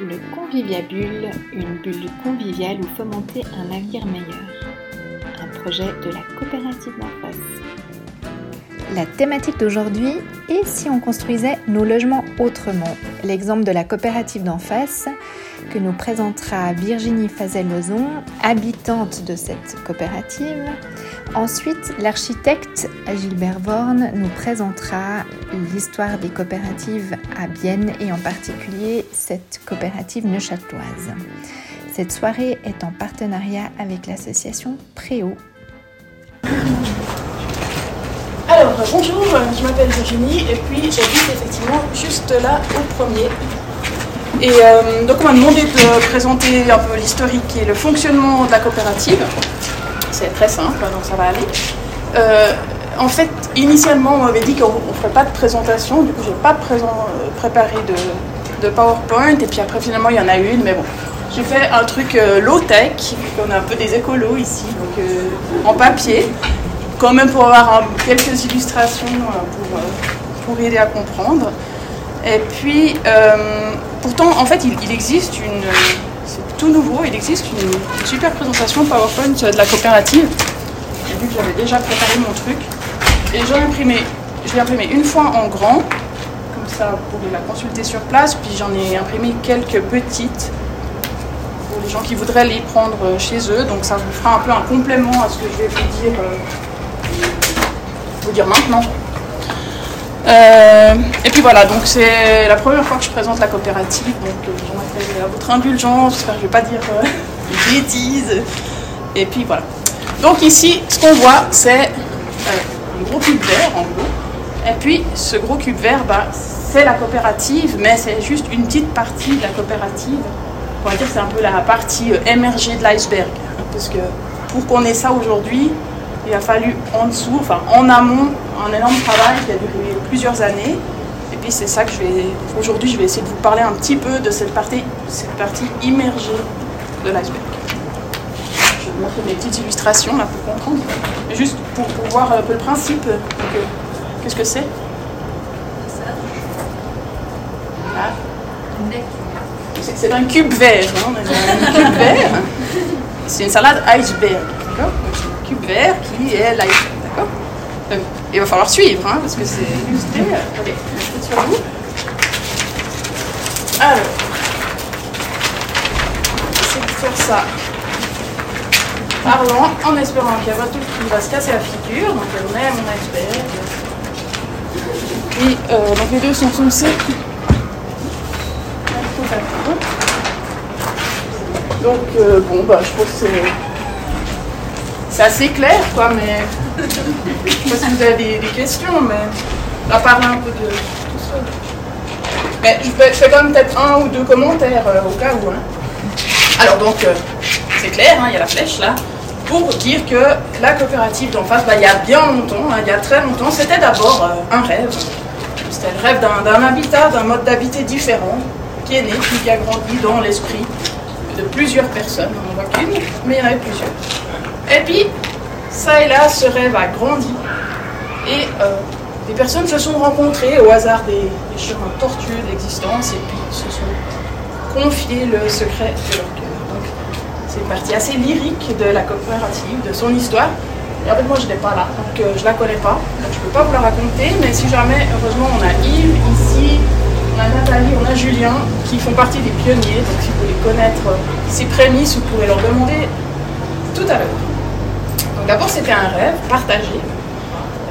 Le Conviviabule, une bulle conviviale où fomenter un navire meilleur. Un projet de la coopérative face. La thématique d'aujourd'hui est si on construisait nos logements autrement. L'exemple de la coopérative d'en face que nous présentera Virginie Fazel-Lozon, habitante de cette coopérative. Ensuite, l'architecte Gilbert Vorn nous présentera l'histoire des coopératives à Bienne et en particulier cette coopérative neuchâteloise. Cette soirée est en partenariat avec l'association Préau. Bonjour, je m'appelle Virginie et puis j'habite effectivement juste là au premier et euh, donc on m'a demandé de présenter un peu l'historique et le fonctionnement de la coopérative. C'est très simple, donc ça va aller. Euh, en fait, initialement, on m'avait dit qu'on ne ferait pas de présentation, du coup, je n'ai pas euh, préparé de, PowerPoint, et puis après, finalement, il y en a une, mais bon. J'ai fait un truc low-tech, on a un peu des écolos ici, donc en papier, quand même pour avoir quelques illustrations pour, pour aider à comprendre. Et puis, Pourtant, en fait, il, existe une. C'est tout nouveau, il existe une, super présentation PowerPoint de la coopérative. J'ai vu que j'avais déjà préparé mon truc. Et j'en imprimé, je imprimé une fois en grand, comme ça pouvez la consulter sur place. Puis j'en ai imprimé quelques petites pour les gens qui voudraient les prendre chez eux. Donc ça vous fera un peu un complément à ce que je vais vous dire, euh, vous dire maintenant. Euh, et puis voilà, donc c'est la première fois que je présente la coopérative, donc euh, à votre indulgence, j'espère que je ne vais pas dire euh, bêtises. Et puis voilà. Donc ici, ce qu'on voit, c'est un gros cube vert en gros. Et puis ce gros cube vert, bah, c'est la coopérative, mais c'est juste une petite partie de la coopérative. On va dire que c'est un peu la partie émergée de l'iceberg. parce que pour qu'on ait ça aujourd'hui, il a fallu en dessous, enfin en amont, un énorme travail qui a duré plusieurs années. Et puis c'est ça que je vais. Aujourd'hui, je vais essayer de vous parler un petit peu de cette partie, cette partie immergée de l'iceberg. Je vais vous montrer mes petites illustrations là pour comprendre. Juste pour, voir un peu le principe. Qu'est-ce que c'est? Ah. C'est un cube vert. Hein, un cube vert. C'est une salade iceberg. Vert qui est live. D'accord euh, Il va falloir suivre, hein, parce que c'est illustré. Allez, je sur vous. Alors, je faire ça parlant, en espérant qu'il y a pas tout qui va se casser la figure. Donc, elle met mon iceberg. Puis, euh, donc les deux sont foncés. Donc, euh, bon, bah, je pense que c'est c'est assez clair, quoi, mais je sais pas si vous avez des, questions, mais on va parler un peu de tout ça. Mais je fais, quand même peut-être un ou deux commentaires euh, au cas où. Hein. Alors donc, euh, c'est clair, hein, il y a la flèche là, pour dire que la coopérative d'en face, bah, il y a bien longtemps, hein, il y a très longtemps, c'était d'abord euh, un rêve. C'était le rêve d'un habitat, d'un mode d'habiter différent, qui est né, qui a grandi dans l'esprit de plusieurs personnes. On n'en voit qu'une, mais il y en avait plusieurs. Et puis, ça et là, ce rêve a grandi. Et euh, des personnes se sont rencontrées au hasard des, chemins tortueux d'existence et puis se sont confiées le secret de leur cœur. Donc, c'est une partie assez lyrique de la coopérative, de son histoire. Et en fait, moi, je n'étais pas là, donc euh, je ne la connais pas. Donc, je ne peux pas vous la raconter, mais si jamais, heureusement, on a Yves ici, on a Nathalie, on a Julien, qui font partie des pionniers. Donc, si vous voulez connaître ces prémices, vous pourrez leur demander tout à l'heure. D'abord, c'était un rêve partagé.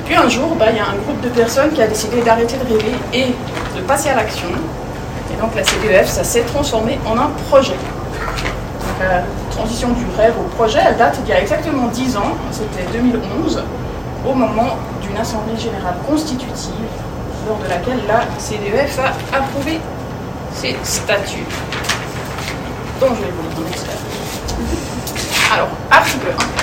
Puis un jour, bah, il y a un groupe de personnes qui a décidé d'arrêter de rêver et de passer à l'action. Et donc la CDEF, ça s'est transformé en un projet. la transition du rêve au projet, elle date d'il y a exactement 10 ans, c'était 2011, au moment d'une assemblée générale constitutive, lors de laquelle la CDEF a approuvé ses statuts, dont je vais vous les donner Alors, article 1.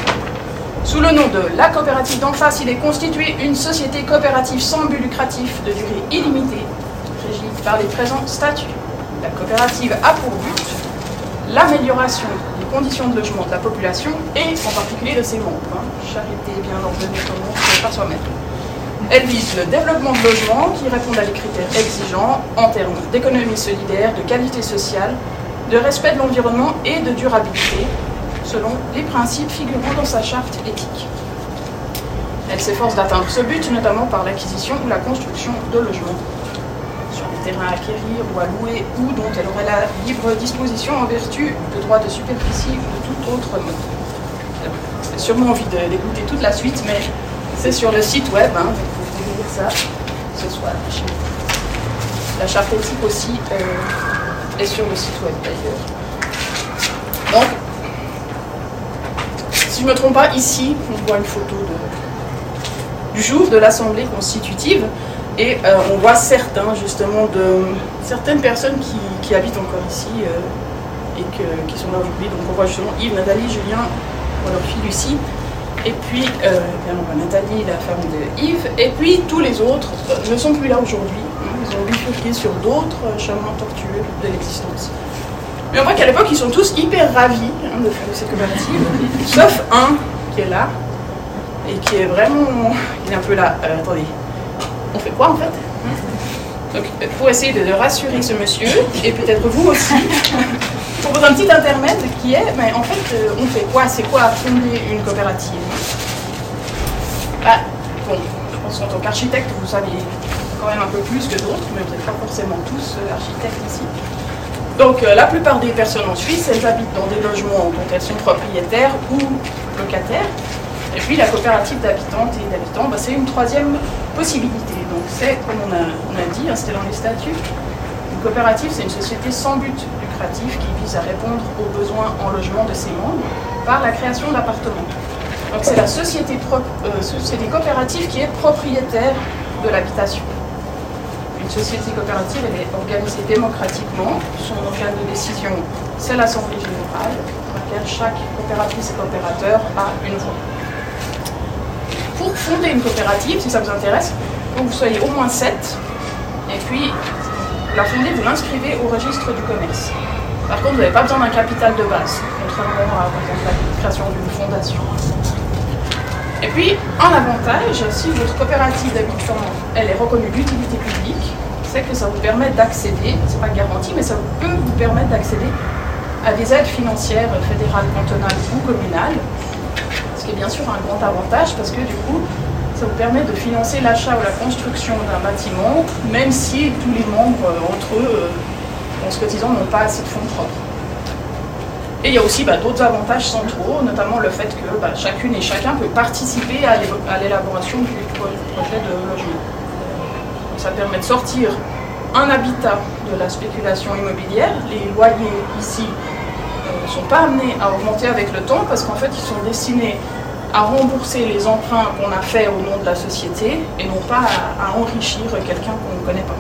Sous le nom de la coopérative d'en face, il est constitué une société coopérative sans but lucratif de durée illimitée, régie par les présents statuts. La coopérative a pour but l'amélioration des conditions de logement de la population et en particulier de ses membres. Hein. Charité bien ordonnée comme par soi-même. Elle vise le développement de logements qui répondent à des critères exigeants en termes d'économie solidaire, de qualité sociale, de respect de l'environnement et de durabilité, selon les principes figurant dans sa charte éthique. Elle s'efforce d'atteindre ce but notamment par l'acquisition ou la construction de logements sur des terrains à acquérir ou à louer ou dont elle aurait la libre disposition en vertu de droits de superficie ou de tout autre mode. J'ai sûrement envie d'écouter toute la suite, mais c'est sur le site web, hein, vous pouvez lire ça ce soir. La charte éthique aussi euh, est sur le site web d'ailleurs. Donc, si je ne me trompe pas, ici, on voit une photo du jour de l'Assemblée constitutive. Et euh, on voit certains, justement, de certaines personnes qui, habitent encore ici euh, et qui sont là aujourd'hui. Donc on voit justement Yves, Nathalie, Julien, leur fille Lucie. Et puis, euh, Nathalie, la femme de Yves. Et puis tous les autres ne sont plus là aujourd'hui. Ils ont bifurqué sur d'autres chemins tortueux de l'existence. Mais on voit qu'à l'époque, ils sont tous hyper ravis hein, de faire ces coopératives, sauf un qui est là et qui est vraiment. Il est un peu là. attendez, on fait quoi en fait? Donc, pour essayer de, rassurer ce monsieur, et peut-être vous aussi, pour un petit intermède qui est, mais en fait, euh, on fait quoi? C'est quoi fonder une coopérative? Bah, bon, je pense qu'en tant qu'architecte, vous savez quand même un peu plus que d'autres, mais n'êtes pas forcément tous euh, architectes ici. Donc euh, la plupart des personnes en Suisse, elles habitent dans des logements dont elles sont propriétaires ou locataires. Et puis la coopérative d'habitantes et d'habitants, bah, c'est une troisième possibilité. Donc c'est, comme on a, dit, hein, c'était dans les statuts, une coopérative, c'est une société sans but lucratif qui vise à répondre aux besoins en logement de ses membres par la création d'appartements. Donc c'est la société, euh, société coopérative qui est propriétaire de l'habitation. Société coopérative, elle est organisée démocratiquement. Son organe de décision, c'est l'Assemblée générale, dans laquelle chaque coopératrice et coopérateur a une voix pour fonder une coopérative, si ça vous intéresse, que vous soyez au moins 7. Et puis, la fonder, vous l'inscrivez au registre du commerce. Par contre, vous n'avez pas besoin d'un capital de base, contrairement à la création d'une fondation. Et puis, un avantage, si votre coopérative d'habitants, elle est reconnue d'utilité publique, c'est que ça vous permet d'accéder, c'est pas garanti, mais ça peut vous permettre d'accéder à des aides financières fédérales, cantonales ou communales ce qui est bien sûr un grand avantage parce que du coup, ça vous permet de financer l'achat ou la construction d'un bâtiment, même si tous les membres euh, entre eux, euh, en se cotisant, n'ont pas assez de fonds propres. Et il y a aussi bah, d'autres avantages centraux, notamment le fait que bah, chacune et chacun peut participer à l'élaboration du projet de logement. Ça permet de sortir un habitat de la spéculation immobilière. Les loyers ici ne sont pas amenés à augmenter avec le temps parce qu'en fait ils sont destinés à rembourser les emprunts qu'on a faits au nom de la société et non pas à, enrichir quelqu'un qu'on ne connaît pas.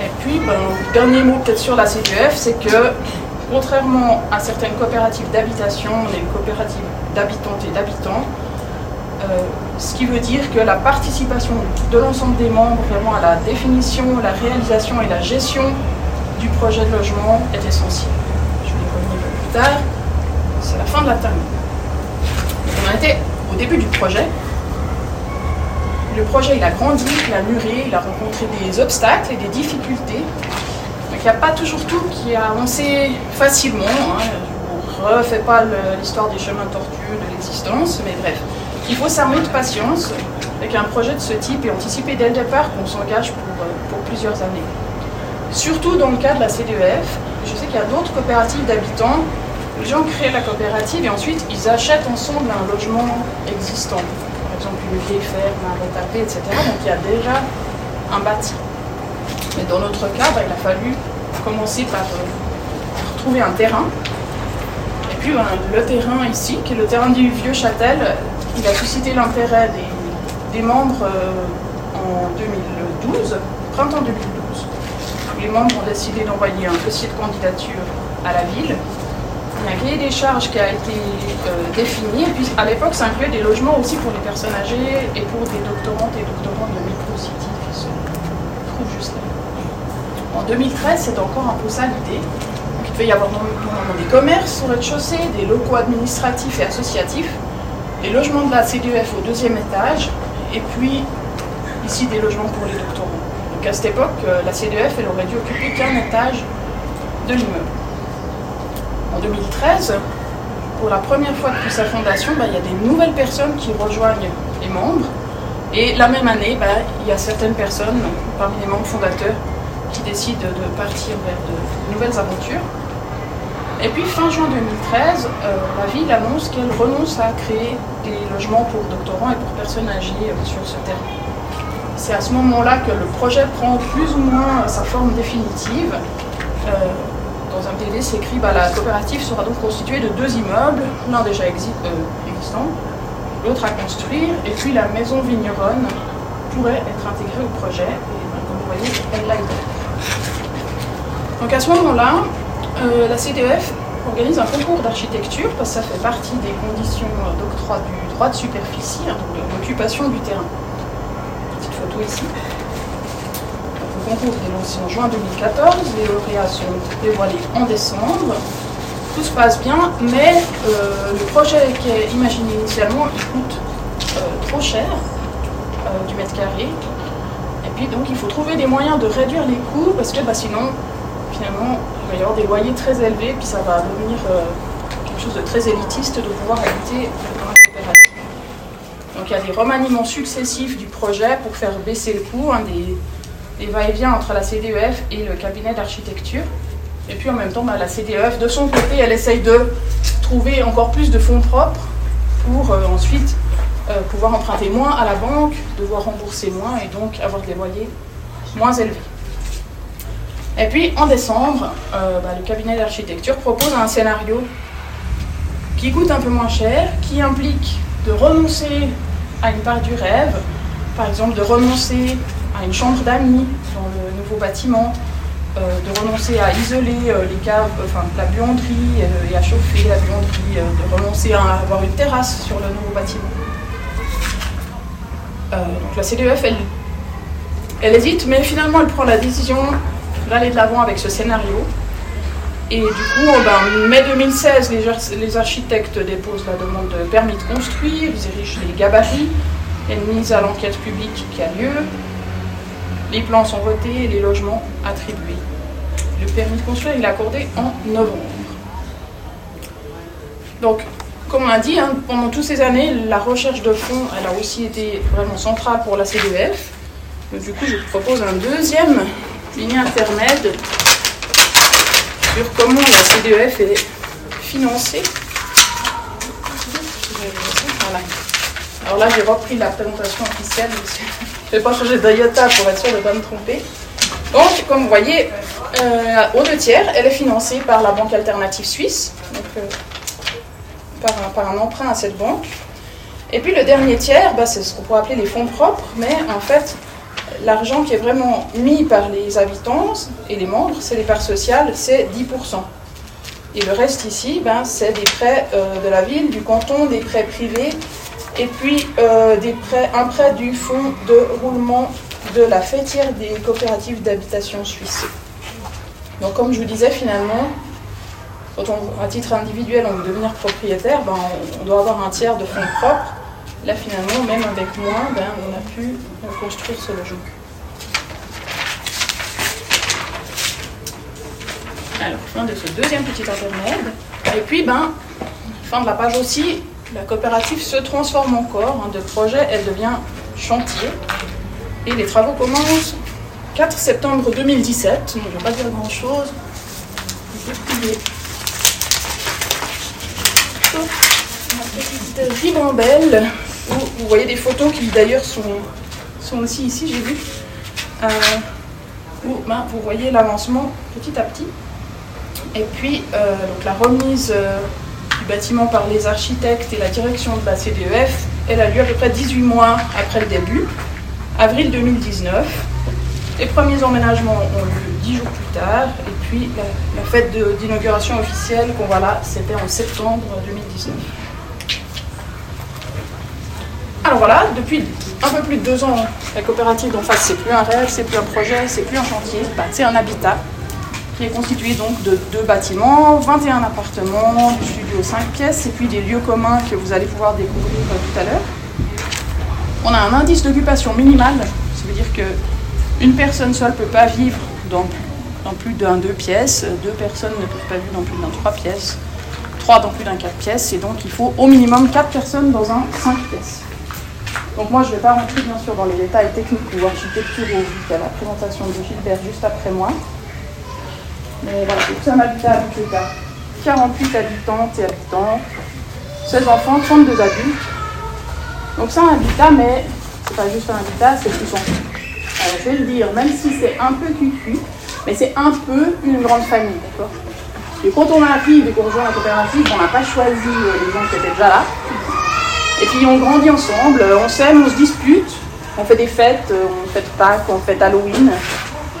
Et puis, ben, dernier mot peut-être sur la CDF, c'est que contrairement à certaines coopératives d'habitation, les coopératives d'habitantes et d'habitants, euh, ce qui veut dire que la participation de l'ensemble des membres vraiment à la définition, la réalisation et la gestion du projet de logement est essentielle tard, c'est la fin de la terme. On a été au début du projet. Le projet, a grandi, il a mûri, il a rencontré des obstacles et des difficultés. Il n'y a pas toujours tout qui a avancé facilement. Hein. On ne refait pas l'histoire des chemins tortueux de l'existence, mais bref. Il faut s'armer de patience avec un projet de ce type et anticiper dès le départ qu'on s'engage pour, euh, plusieurs années. Surtout dans le cas de la CDEF, je sais qu'il y a d'autres coopératives d'habitants. Les gens créent la coopérative et ensuite ils achètent ensemble un logement existant. Par exemple, une vieille ferme, un retapé, etc. Donc il y a déjà un bâti. Mais dans notre cas, bah, il a fallu commencer par euh, retrouver un terrain. Et puis ben, le terrain ici, qui est le terrain du Vieux Châtel, il a suscité l'intérêt des, membres euh, en 2012, printemps 2012 les membres ont décidé d'envoyer un dossier de candidature à la ville. Il y a un cahier des charges qui a été euh, défini, puis à l'époque, ça incluait des logements aussi pour les personnes âgées et pour des doctorantes et doctorants de micro-city qui se trouvent juste là. En 2013, c'est encore un peu ça l'idée. il devait y avoir des commerces sur le rez-de-chaussée, des locaux administratifs et associatifs, les logements de la CDF au deuxième étage, et puis ici des logements pour les doctorants. Donc à cette époque, euh, la CDF, elle aurait dû occuper qu'un étage de l'immeuble. En 2013, pour la première fois depuis sa fondation, bah, il y a des nouvelles personnes qui rejoignent les membres. Et la même année, bah, il y a certaines personnes parmi les membres fondateurs qui décident de partir vers de nouvelles aventures. Et puis fin juin 2013, euh, la ville annonce qu'elle renonce à créer des logements pour doctorants et pour personnes âgées euh, sur ce terrain. C'est à ce moment-là que le projet prend plus ou moins sa forme définitive. Euh, dans un PDD, c'est écrit bah, la coopérative sera donc constituée de deux immeubles, l'un déjà existant, l'autre à construire, et puis la maison vigneronne pourrait être intégrée au projet. Et bah, comme vous voyez, elle l'a été. Donc à ce moment-là, euh, la CDF organise un concours d'architecture parce que ça fait partie des conditions d'octroi du droit de superficie, hein, donc de l'occupation du terrain. Petite photo ici. le concours est lancé en juin 2014, les lauréats sont dévoilés en décembre. Tout se passe bien, mais euh, le projet qui est imaginé initialement, coûte euh, trop cher du mètre carré. Et puis donc il faut trouver des moyens de réduire les coûts parce que bah, sinon, finalement, va y avoir des loyers très élevés, puis ça va devenir euh, quelque chose de très élitiste de pouvoir habiter dans la coopérative. Donc il y a des remaniements successifs du projet pour faire baisser le coût, hein, des, va-et-vient entre la CDEF et le cabinet d'architecture. Et puis en même temps, bah, la CDEF, de son côté, elle essaye de trouver encore plus de fonds propres pour euh, ensuite euh, pouvoir emprunter moins à la banque, devoir rembourser moins et donc avoir des loyers moins élevés. Et puis en décembre, euh, bah, le cabinet d'architecture propose un scénario qui coûte un peu moins cher, qui implique de renoncer à une part du rêve, par exemple de renoncer à une chambre d'amis dans le nouveau bâtiment, euh, de renoncer à isoler euh, les caves, enfin la buanderie et à chauffer la buanderie, de renoncer à avoir une terrasse sur le nouveau bâtiment. donc la CDEF, elle, elle hésite, mais finalement elle prend la décision d'aller de l'avant avec ce scénario. Et du coup, en ben, mai 2016, les, architectes déposent la demande de permis de construire, ils érigent les gabarits, une mise à l'enquête publique qui a lieu, les plans sont votés et les logements attribués. Le permis de construire, il est accordé en novembre. Donc, comme on a dit, hein, pendant toutes ces années, la recherche de fonds, elle a aussi été vraiment centrale pour la CDF. du coup, je vous propose un deuxième ligne intermède sur comment la CDEF est financée. Alors là, j'ai repris la présentation officielle. Je ne vais pas changer d'IOTA pour être sûr de ne pas me tromper. Donc, comme vous voyez, euh, au deux tiers, elle est financée par la Banque alternative suisse, donc, euh, par, un, par, un, emprunt à cette banque. Et puis le dernier tiers, bah, c'est ce qu'on pourrait appeler les fonds propres, mais en fait, l'argent qui est vraiment mis par les habitants et les membres, c'est les parts sociales, c'est 10%. Et le reste ici, ben, c'est des prêts euh, de la ville, du canton, des prêts privés, et puis euh, un prêt du fonds de roulement de la fêtière des coopératives d'habitation suisse. Donc comme je vous disais, finalement, quand on, à titre individuel, on veut devenir propriétaire, ben, on doit avoir un tiers de fonds propres. Là, finalement, même avec moins, ben, on a pu construire ce logement. Alors, fin de ce deuxième petit intermède. Et puis, ben, fin de la page aussi, la coopérative se transforme encore hein, de projet, elle devient chantier. Et les travaux commencent 4 septembre 2017. je ne vais pas dire grand chose. Je vais ma petite ribambelle vous voyez des photos qui d'ailleurs sont, sont aussi ici, j'ai vu, euh, où ben, vous voyez l'avancement petit à petit. Et puis euh, donc la remise euh, du bâtiment par les architectes et la direction de la CDEF, elle a lieu à peu près 18 mois après le début, avril 2019. Les premiers emménagements ont lieu 10 jours plus tard, et puis la, la fête d'inauguration officielle qu'on voit là, c'était en septembre 2019. Alors voilà, depuis un peu plus de deux ans, la coopérative d'en face, c'est plus un rêve, c'est plus un projet, c'est plus un chantier, bah, c'est un habitat qui est constitué donc de deux bâtiments, 21 appartements, du studio 5 pièces et puis des lieux communs que vous allez pouvoir découvrir euh, tout à l'heure. On a un indice d'occupation minimal, ça veut dire qu'une personne seule ne peut pas vivre dans, dans plus d'un deux pièces, deux personnes ne peuvent pas vivre dans plus d'un trois pièces, trois dans plus d'un quatre pièces, et donc il faut au minimum quatre personnes dans un cinq pièces. Donc moi je ne vais pas rentrer bien sûr dans les détails techniques ou architecturaux, vu qu'il y a la présentation de Gilbert juste après moi. Mais voilà, c'est tout un habitat habitué 48 habitantes et habitants, 16 enfants, 32 adultes. Donc c'est un habitat, mais c'est pas juste un habitat, c'est son. Alors je vais le dire, même si c'est un peu cucu, mais c'est un peu une grande famille, Et quand on arrive et qu'on rejoint la coopérative, on n'a pas choisi euh, les gens qui étaient déjà là. Et puis on grandit ensemble, on s'aime, on se dispute, on fait des fêtes, euh, on fête Pâques, on fête Halloween.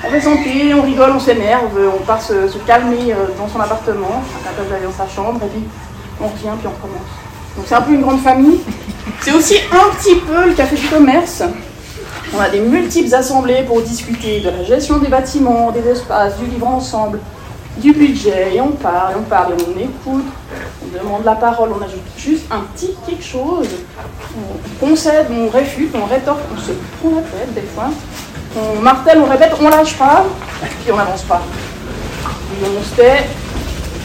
On fait santé, on rigole, on s'énerve, on part se, calmer euh, dans son appartement, place d'aller dans sa chambre, et puis on revient, puis on recommence. Donc c'est un peu une grande famille. C'est aussi un petit peu le café du commerce. On a des multiples assemblées pour discuter de la gestion des bâtiments, des espaces, du vivre ensemble, du budget, et on parle, on parle, et on écoute, demande la parole, on ajoute juste un petit quelque chose, on concède, on réfute, on rétorque, on se prend la tête des fois, on martèle, on répète, on lâche pas, puis on n'avance pas. on se tait,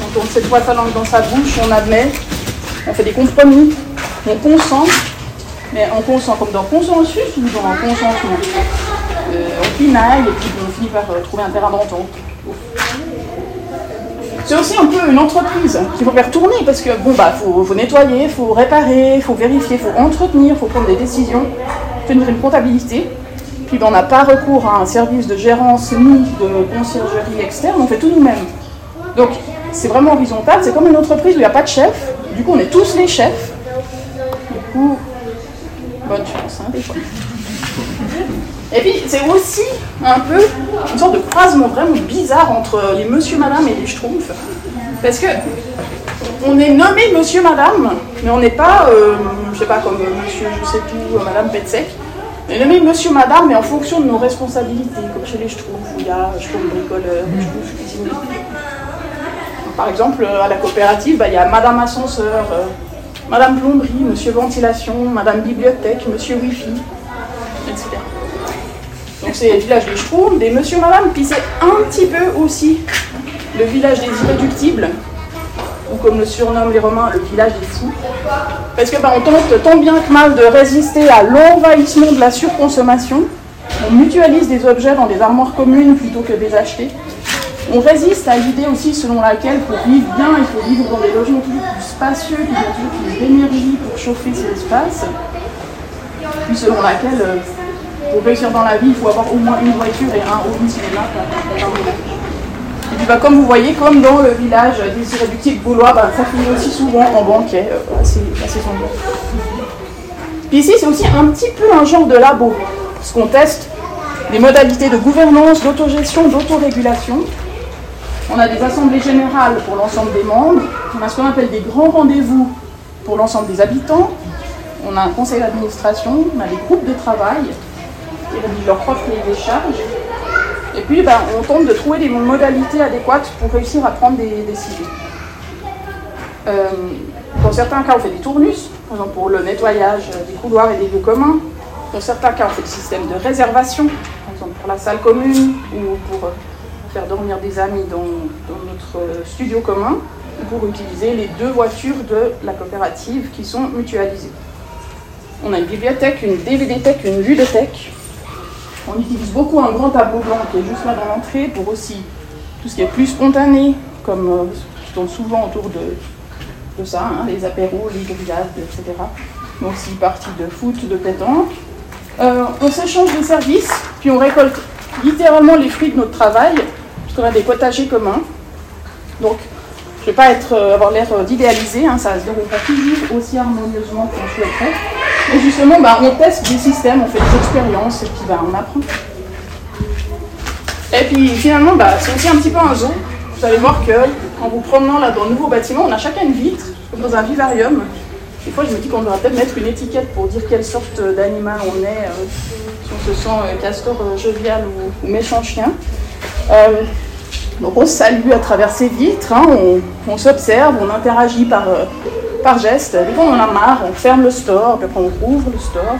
on tourne cette fois sa langue dans sa bouche, on admet, on fait des compromis, on consent, mais on consent comme dans consensus ou dans un consentement? Euh, on pinaille et puis on finit par euh, trouver un terrain d'entente. C'est aussi un peu une entreprise qu'il faut faire tourner parce que bon bah faut, faut nettoyer, faut réparer, faut vérifier, faut entretenir, faut prendre des décisions, tenir une comptabilité. Puis ben, on n'a pas recours à un service de gérance ni de conciergerie externe, on fait tout nous-mêmes. Donc c'est vraiment horizontal, c'est comme une entreprise où il n'y a pas de chef, du coup on est tous les chefs. Du coup, bonne chance, hein, des fois. Et puis c'est aussi un peu une sorte de croisement vraiment bizarre entre les monsieur, madame et les schtroumpfs. Parce que on est nommé monsieur, madame, mais on n'est pas, euh, je sais pas, comme monsieur, je sais tout, madame Petsec. On est nommé monsieur, madame, mais en fonction de nos responsabilités, comme chez les schtroumpfs, où il y a schtroumpf bricoleur, schtroumpf cuisinier. Par exemple, à la coopérative, bah, il y a madame ascenseur, euh, madame plomberie, monsieur ventilation, madame bibliothèque, monsieur wifi, etc. Donc c'est le village des Schtroumpfs, des monsieur, madame, puis c'est un petit peu aussi le village des irréductibles, ou comme le surnomment les Romains, le village des fous. Parce que bah, tente tant bien que mal de résister à l'envahissement de la surconsommation. On mutualise des objets dans des armoires communes plutôt que des acheter. On résiste à l'idée aussi selon laquelle pour vivre bien, il faut vivre dans des logements toujours plus spacieux, qui ont toujours plus d'énergie pour chauffer ces espaces. Puis selon laquelle euh, pour réussir dans la vie, il faut avoir au moins une voiture et un home cinéma. Et puis bah, comme vous voyez, comme dans le village des irréductibles gaulois, bah, ça finit aussi souvent en banquet, euh, assez, assez Puis ici, c'est aussi un petit peu un genre de labo, parce qu'on teste des modalités de gouvernance, d'autogestion, d'autorégulation. On a des assemblées générales pour l'ensemble des membres, on a ce qu'on appelle des grands rendez-vous pour l'ensemble des habitants, on a un conseil d'administration, on a des groupes de travail, ils rédigent leur propre cahier des charges. Et puis, ben, on tente de trouver des modalités adéquates pour réussir à prendre des décisions. Euh, dans certains cas, on fait des tournus, par exemple pour le nettoyage des couloirs et des lieux communs. Dans certains cas, on fait des systèmes de réservation, par exemple pour la salle commune ou pour euh, faire dormir des amis dans, notre studio commun, ou pour utiliser les deux voitures de la coopérative qui sont mutualisées. On a une bibliothèque, une DVD-thèque, une ludothèque. On utilise beaucoup un grand tableau blanc qui est juste là dans l'entrée pour aussi tout ce qui est plus spontané, comme euh, qui tourne souvent autour de, ça, hein, les apéros, les grillades, etc. Mais aussi parties de foot, de pétanque. Euh, on s'échange des services, puis on récolte littéralement les fruits de notre travail, puisqu'on a des potagers communs. Donc, je ne vais pas être, euh, avoir l'air d'idéaliser, hein, ça ne se déroule pas toujours aussi harmonieusement qu'on souhaiterait. Et justement, bah, on teste des systèmes, on fait des expériences, et puis bah, on apprend. Et puis finalement, bah, c'est aussi un petit peu un zoo. Vous allez voir que en vous promenant là dans le nouveau bâtiment, on a chacun une vitre, comme dans un vivarium. Des fois, je me dis qu'on devrait peut-être mettre une étiquette pour dire quelle sorte d'animal on est, euh, si on se sent euh, castor euh, jovial ou, méchant chien. donc on salue à travers ces vitres, hein, on, s'observe, on interagit par, par geste. Des fois, on en a marre, on ferme le store, puis après, on rouvre le store.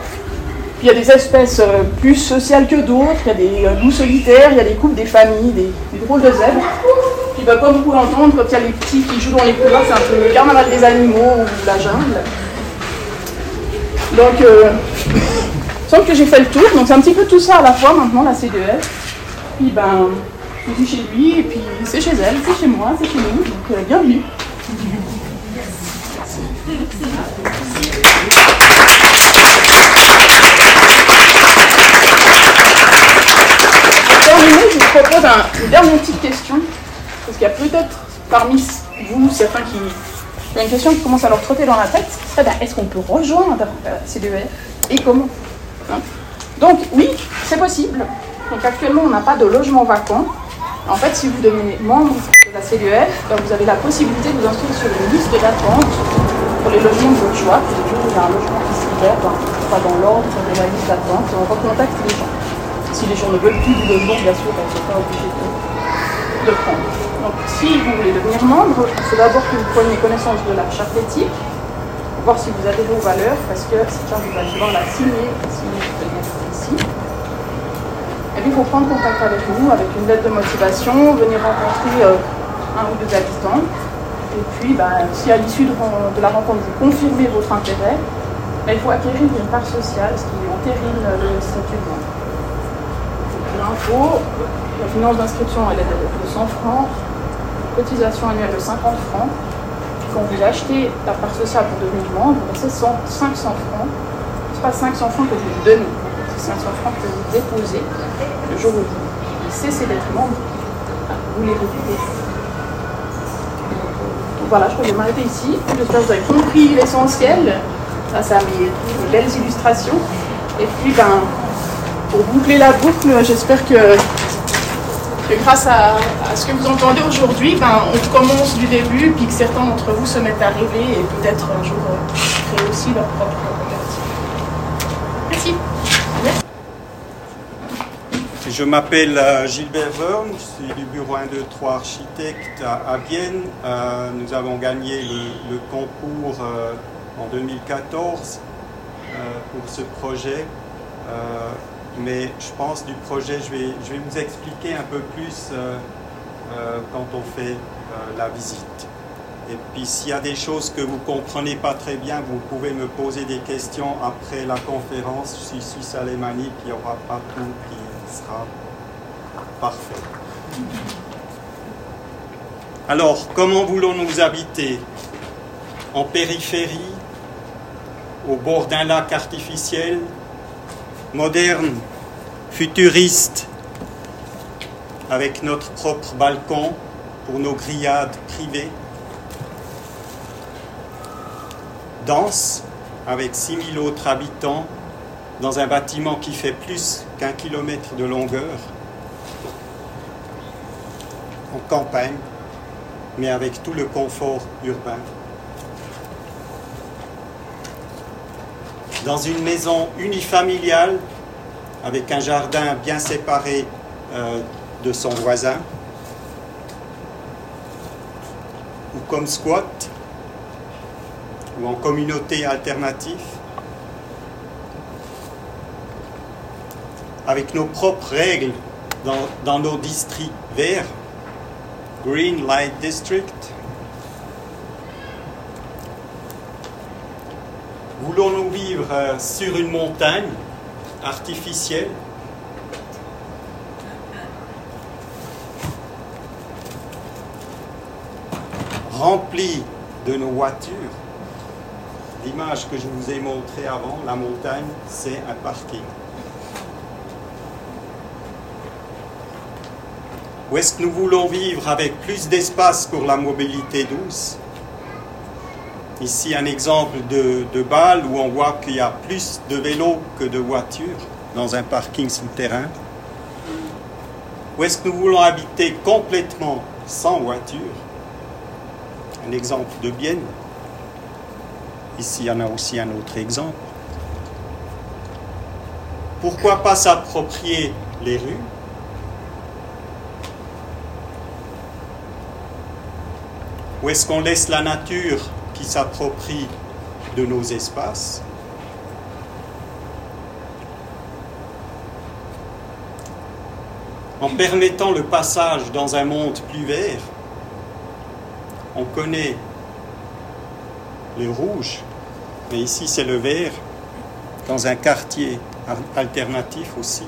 Puis il y a des espèces euh, plus sociales que d'autres, il y a des euh, loups solitaires, il y a des couples, des familles, des, drôles de zèbres. Puis bah, comme vous pouvez l'entendre, quand il y a les petits qui jouent dans les couloirs, c'est un peu le carnaval des animaux ou la jungle. Donc, euh, il semble que j'ai fait le tour. Donc c'est un petit peu tout ça à la fois maintenant, la C2F. Puis ben, je suis chez lui, et puis c'est chez elle, c'est chez moi, c'est chez nous. Donc euh, bienvenue. Je vous propose une dernière petite question, parce qu'il y a peut-être parmi vous certains qui, ont une question qui commence à leur trotter dans la tête. Est-ce qu'on peut rejoindre ces deux et comment hein? Donc oui, c'est possible. Donc actuellement, on n'a pas de logement vacant. En fait, si vous devenez membre de la CDEF, ben, vous avez la possibilité de vous inscrire sur une liste d'attente pour les logements de votre choix. Y a un logement qui ben, on va dans l'ordre de la liste d'attente on recontacte les gens. Si les gens ne veulent plus du logement, bien sûr, ils ne sont pas obligés de, prendre. Donc, si vous voulez devenir membre, il faut d'abord que vous preniez connaissance de la charte éthique, voir si vous avez vos valeurs, parce que cette charte, vous allez devoir la signer si vous ici. Et puis, il faut prendre contact avec nous, avec une lettre de motivation, venir rencontrer euh, un ou deux habitants. Et puis, bah, si à l'issue de, la rencontre, vous confirmez votre intérêt, bah, il faut acquérir une part sociale, ce qui entérine le statut de membre l'info, la finance d'inscription elle est de 100 francs, cotisation annuelle de 50 francs. Quand vous achetez la part sociale pour devenir membre, c'est 500 francs. Ce n'est pas 500 francs que vous donnez, c'est 500 francs que vous déposez le jour où vous cessez d'être membre. Vous les récupérez. Voilà, je crois que je vais m'arrêter ici. J'espère que vous avez compris l'essentiel grâce à mes belles illustrations. Et puis, ben, pour boucler la boucle, j'espère que, grâce à, ce que vous entendez aujourd'hui, ben, on commence du début, puis que certains d'entre vous se mettent à rêver et peut-être un jour euh, créer aussi leur propre coopérative. Merci. Je m'appelle euh, Gilbert Verne, je suis du bureau 1, 2, 3 architecte à, Vienne. Euh, nous avons gagné le, concours en 2014 pour ce projet mais je pense du projet, je vais, je vais vous expliquer un peu plus euh, euh, quand on fait euh, la visite. Et puis s'il y a des choses que vous ne comprenez pas très bien, vous pouvez me poser des questions après la conférence. Je suis suisse alémanique, il n'y aura pas tout qui sera parfait. Alors, comment voulons-nous habiter? En périphérie, au bord d'un lac artificiel, moderne, futuriste, avec notre propre balcon pour nos grillades privées, dense, avec 6000 autres habitants, dans un bâtiment qui fait plus qu'un kilomètre de longueur, en campagne, mais avec tout le confort urbain. dans une maison unifamiliale avec un jardin bien séparé euh, de son voisin, ou comme squat, ou en communauté alternative, avec nos propres règles dans, nos districts verts, Green Light District, Voulons-nous vivre euh, sur une montagne artificielle? Remplie de nos voitures. L'image que je vous ai montrée avant, la montagne, c'est un parking. Ou est-ce que nous voulons vivre avec plus d'espace pour la mobilité douce? Ici, un exemple de, de Bâle où on voit qu'il y a plus de vélos que de voitures dans un parking souterrain. Ou est-ce que nous voulons habiter complètement sans voiture Un exemple de Bienne. Ici, il y en a aussi un autre exemple. Pourquoi pas s'approprier les rues? Ou est-ce qu'on laisse la nature qui s'approprie de nos espaces? En permettant le passage dans un monde plus vert, on connaît le rouge, mais ici c'est le vert, dans un quartier alternatif aussi.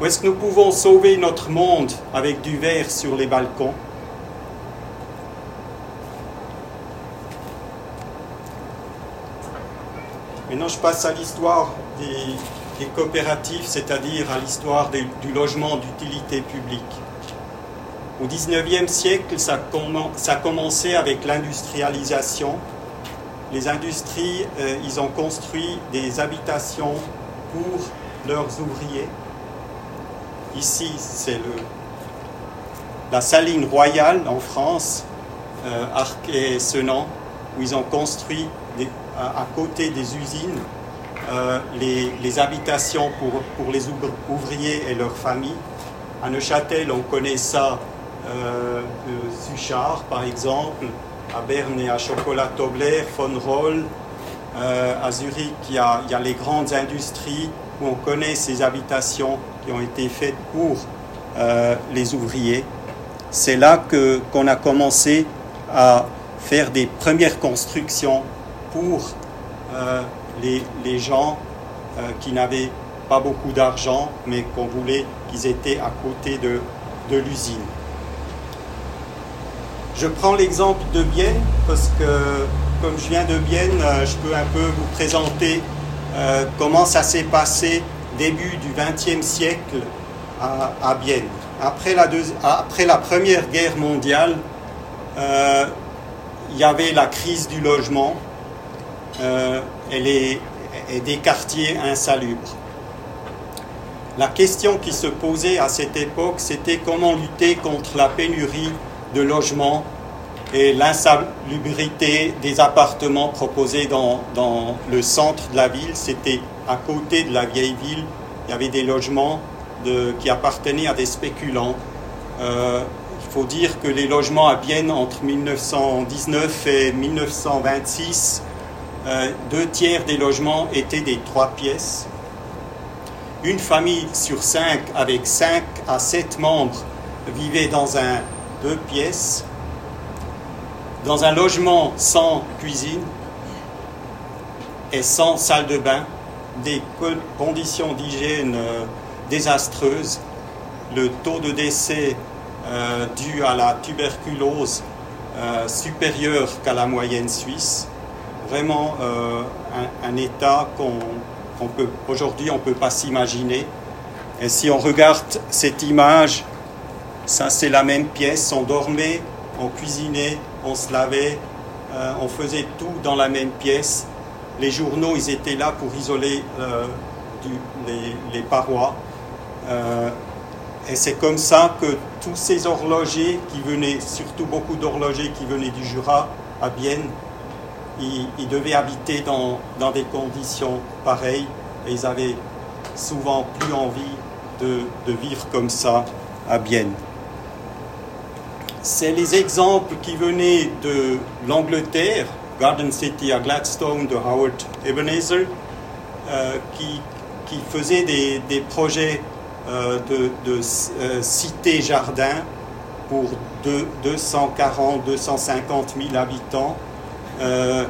Ou est-ce que nous pouvons sauver notre monde avec du vert sur les balcons? Maintenant, je passe à l'histoire des, coopératives, c'est-à-dire à, l'histoire du logement d'utilité publique. Au XIXe siècle, ça, a commencé avec l'industrialisation. Les industries, euh, ils ont construit des habitations pour leurs ouvriers. Ici, c'est la saline royale en France, euh, Arc et Senan, où ils ont construit à, côté des usines euh, les, habitations pour, pour, les ouvriers et leurs familles. À Neuchâtel, on connaît ça euh, de Suchard, par exemple. À Berne et à Chocolat Tobler, von Roll. Euh, à Zurich, il y, a, il y, a, les grandes industries où on connaît ces habitations qui ont été faites pour les ouvriers. C'est là que, qu'on a commencé à faire des premières constructions pour euh, les, les, gens euh, qui n'avaient pas beaucoup d'argent, mais qu'on voulait qu'ils étaient à côté de, de l'usine. Je prends l'exemple de Bienne parce que comme je viens de Bienne, euh, je peux un peu vous présenter comment ça s'est passé début du XXe siècle à, à Bienne. Après la, après la, Première Guerre mondiale, il y avait la crise du logement euh, et, des quartiers insalubres. La question qui se posait à cette époque, c'était comment lutter contre la pénurie de logements et l'insalubrité des appartements proposés dans, le centre de la ville. C'était à côté de la vieille ville. Il y avait des logements qui appartenaient à des spéculants. Euh, il faut dire que les logements à Bienne entre 1919 et 1926, euh, deux tiers des logements étaient des trois pièces. Une famille sur cinq avec cinq à sept membres vivait dans un deux pièces. Dans un logement sans cuisine et sans salle de bain, des conditions d'hygiène euh, désastreuses, le taux de décès euh, dû à la tuberculose supérieure qu'à la moyenne suisse. Vraiment euh, un, état qu'on peut aujourd'hui on peut pas s'imaginer. Et si on regarde cette image, ça c'est la même pièce, on dormait, on cuisinait, on se lavait, on faisait tout dans la même pièce. Les journaux, ils étaient là pour isoler les, les, parois. Et c'est comme ça que tous ces horlogers qui venaient, surtout beaucoup d'horlogers qui venaient du Jura à Bienne, ils, devaient habiter dans, dans, des conditions pareilles et ils avaient souvent plus envie de, de vivre comme ça à Bienne. C'est les exemples qui venaient de l'Angleterre, Garden City à Gladstone de Howard Ebenezer, euh, qui, qui faisait des, des projets euh, de, de euh, pour 240, 250 000 habitants. Euh,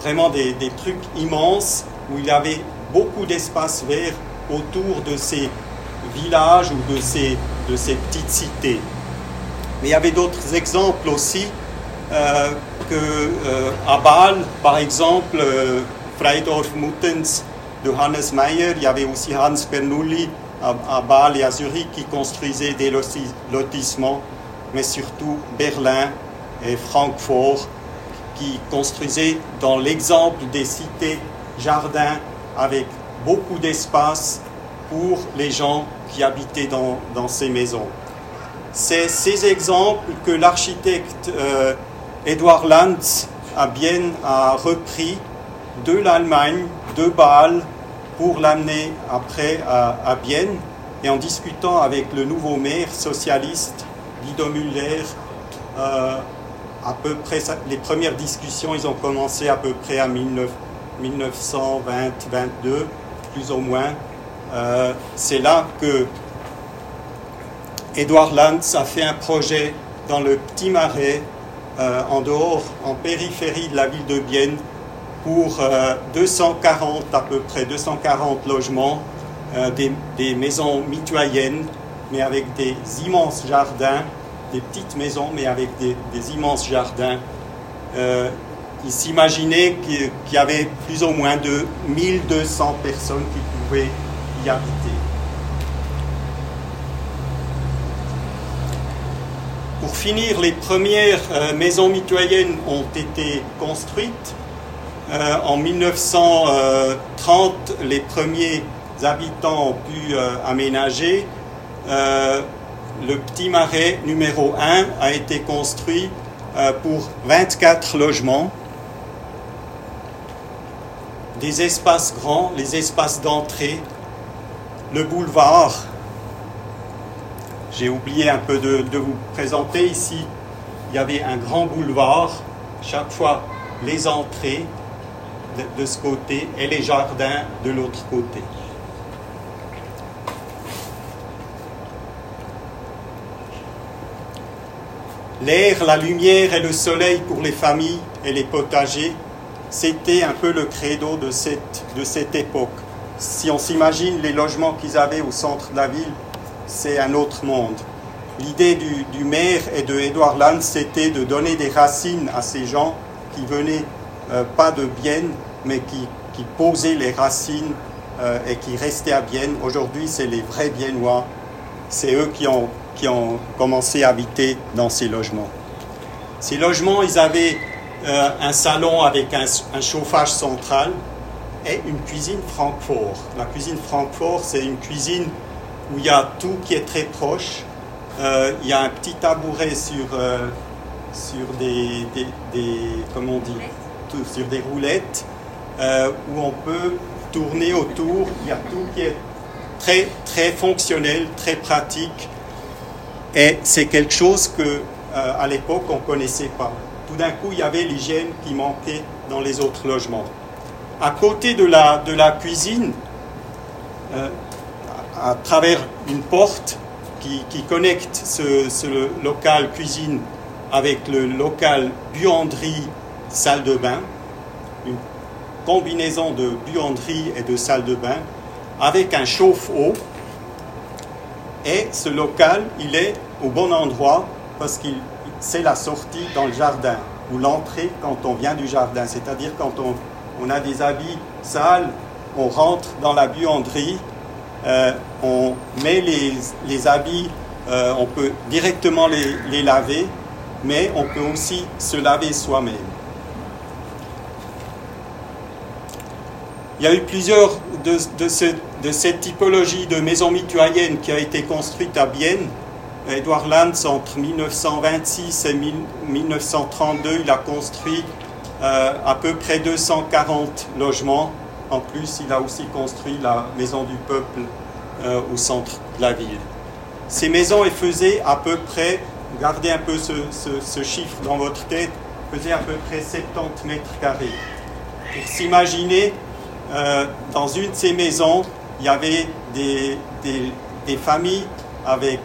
vraiment des, trucs immenses où il y avait beaucoup d'espace vert autour de ces villages ou de ces, de ces petites cités. Mais il y avait d'autres exemples aussi, que à Bâle, par exemple, Freidorf Muttens de Hannes Meyer, il y avait aussi Hans Bernoulli à, Bâle et à Zurich qui construisaient des lotissements, mais surtout Berlin et Francfort qui construisaient dans l'exemple des cités jardins avec beaucoup d'espace pour les gens qui habitaient dans, ces maisons. C'est ces exemples que l'architecte euh, Edouard Lanz a bien a repris de l'Allemagne, de Bâle, pour l'amener après à, à, Bienne. Et en discutant avec le nouveau maire socialiste, Guido Müller, euh, à peu près, les premières discussions, ils ont commencé à peu près à 1920-22, plus ou moins. Euh, c'est là que Edouard Lantz a fait un projet dans le Petit Marais, en dehors, en périphérie de la ville de Bienne, pour 240 à peu près, 240 logements, des maisons mitoyennes, mais avec des immenses jardins des petites maisons, mais avec des, immenses jardins. Euh, il s'imaginait qu'il y avait plus ou moins de 1200 personnes qui pouvaient y habiter. Pour finir, les premières euh, maisons mitoyennes ont été construites. Euh, en 1930, les premiers habitants ont pu aménager le petit marais numéro 1 a été construit euh, pour 24 logements, des espaces grands, les espaces d'entrée, le boulevard. J'ai oublié un peu de, vous présenter ici. Il y avait un grand boulevard, chaque fois les entrées de ce côté et les jardins de l'autre côté. L'air, la lumière et le soleil pour les familles et les potagers, c'était un peu le credo de cette, de cette époque. Si on s'imagine les logements qu'ils avaient au centre de la ville, c'est un autre monde. L'idée du, maire et de Edouard Lanz, c'était de donner des racines à ces gens qui venaient euh, pas de Bienne, mais qui, qui posaient les racines euh, et qui restaient à Bienne. Aujourd'hui, c'est les vrais Biennois. C'est eux qui ont qui ont commencé à habiter dans ces logements. Ces logements, ils avaient euh, un salon avec un, chauffage central et une cuisine Francfort. La cuisine Francfort, c'est une cuisine où il y a tout qui est très proche. Euh, il y a un petit tabouret sur, euh, sur des, des, comment on dit, sur des roulettes où on peut tourner autour. Il y a tout qui est très, très fonctionnel, très pratique. Et c'est quelque chose que euh, à l'époque on ne connaissait pas. Tout d'un coup, il y avait l'hygiène qui manquait dans les autres logements. À côté de la, de la cuisine, euh, à, travers une porte qui, qui connecte ce, ce, local cuisine avec le local buanderie salle de bain, une combinaison de buanderie et de salle de bain, avec un chauffe-eau et ce local, il est au bon endroit parce que c'est la sortie dans le jardin ou l'entrée quand on vient du jardin. C'est-à-dire quand on, a des habits sales, on rentre dans la buanderie, euh, on met les, habits, euh, on peut directement les, laver, mais on peut aussi se laver soi-même. Il y a eu plusieurs de, de, cette typologie de maison mitoyenne qui a été construite à Bienne. Edouard Lanz, entre 1926 et 1932, il a construit euh, à peu près 240 logements. En plus, il a aussi construit la maison du peuple euh, au centre de la ville. Ces maisons elles faisaient à peu près, gardez un peu ce, chiffre dans votre tête, faisaient à peu près 70 mètres carrés. Pour s'imaginer, euh, dans une de ces maisons, il y avait des, des, familles avec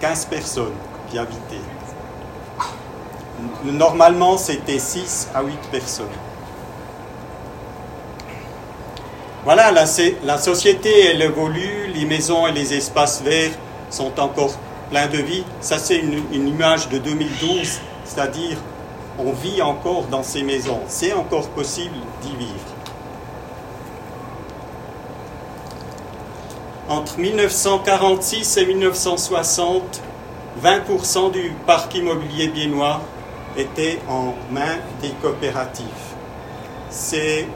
15 personnes qui habitaient. Normalement, c'était 6 à 8 personnes. Voilà, la, la, société, elle évolue, les maisons et les espaces verts sont encore pleins de vie. Ça, c'est une, une, image de 2012, c'est-à-dire on vit encore dans ces maisons. C'est encore possible d'y vivre. Entre 1946 et 1960, 20% du parc immobilier biennois était en main des coopératives. Il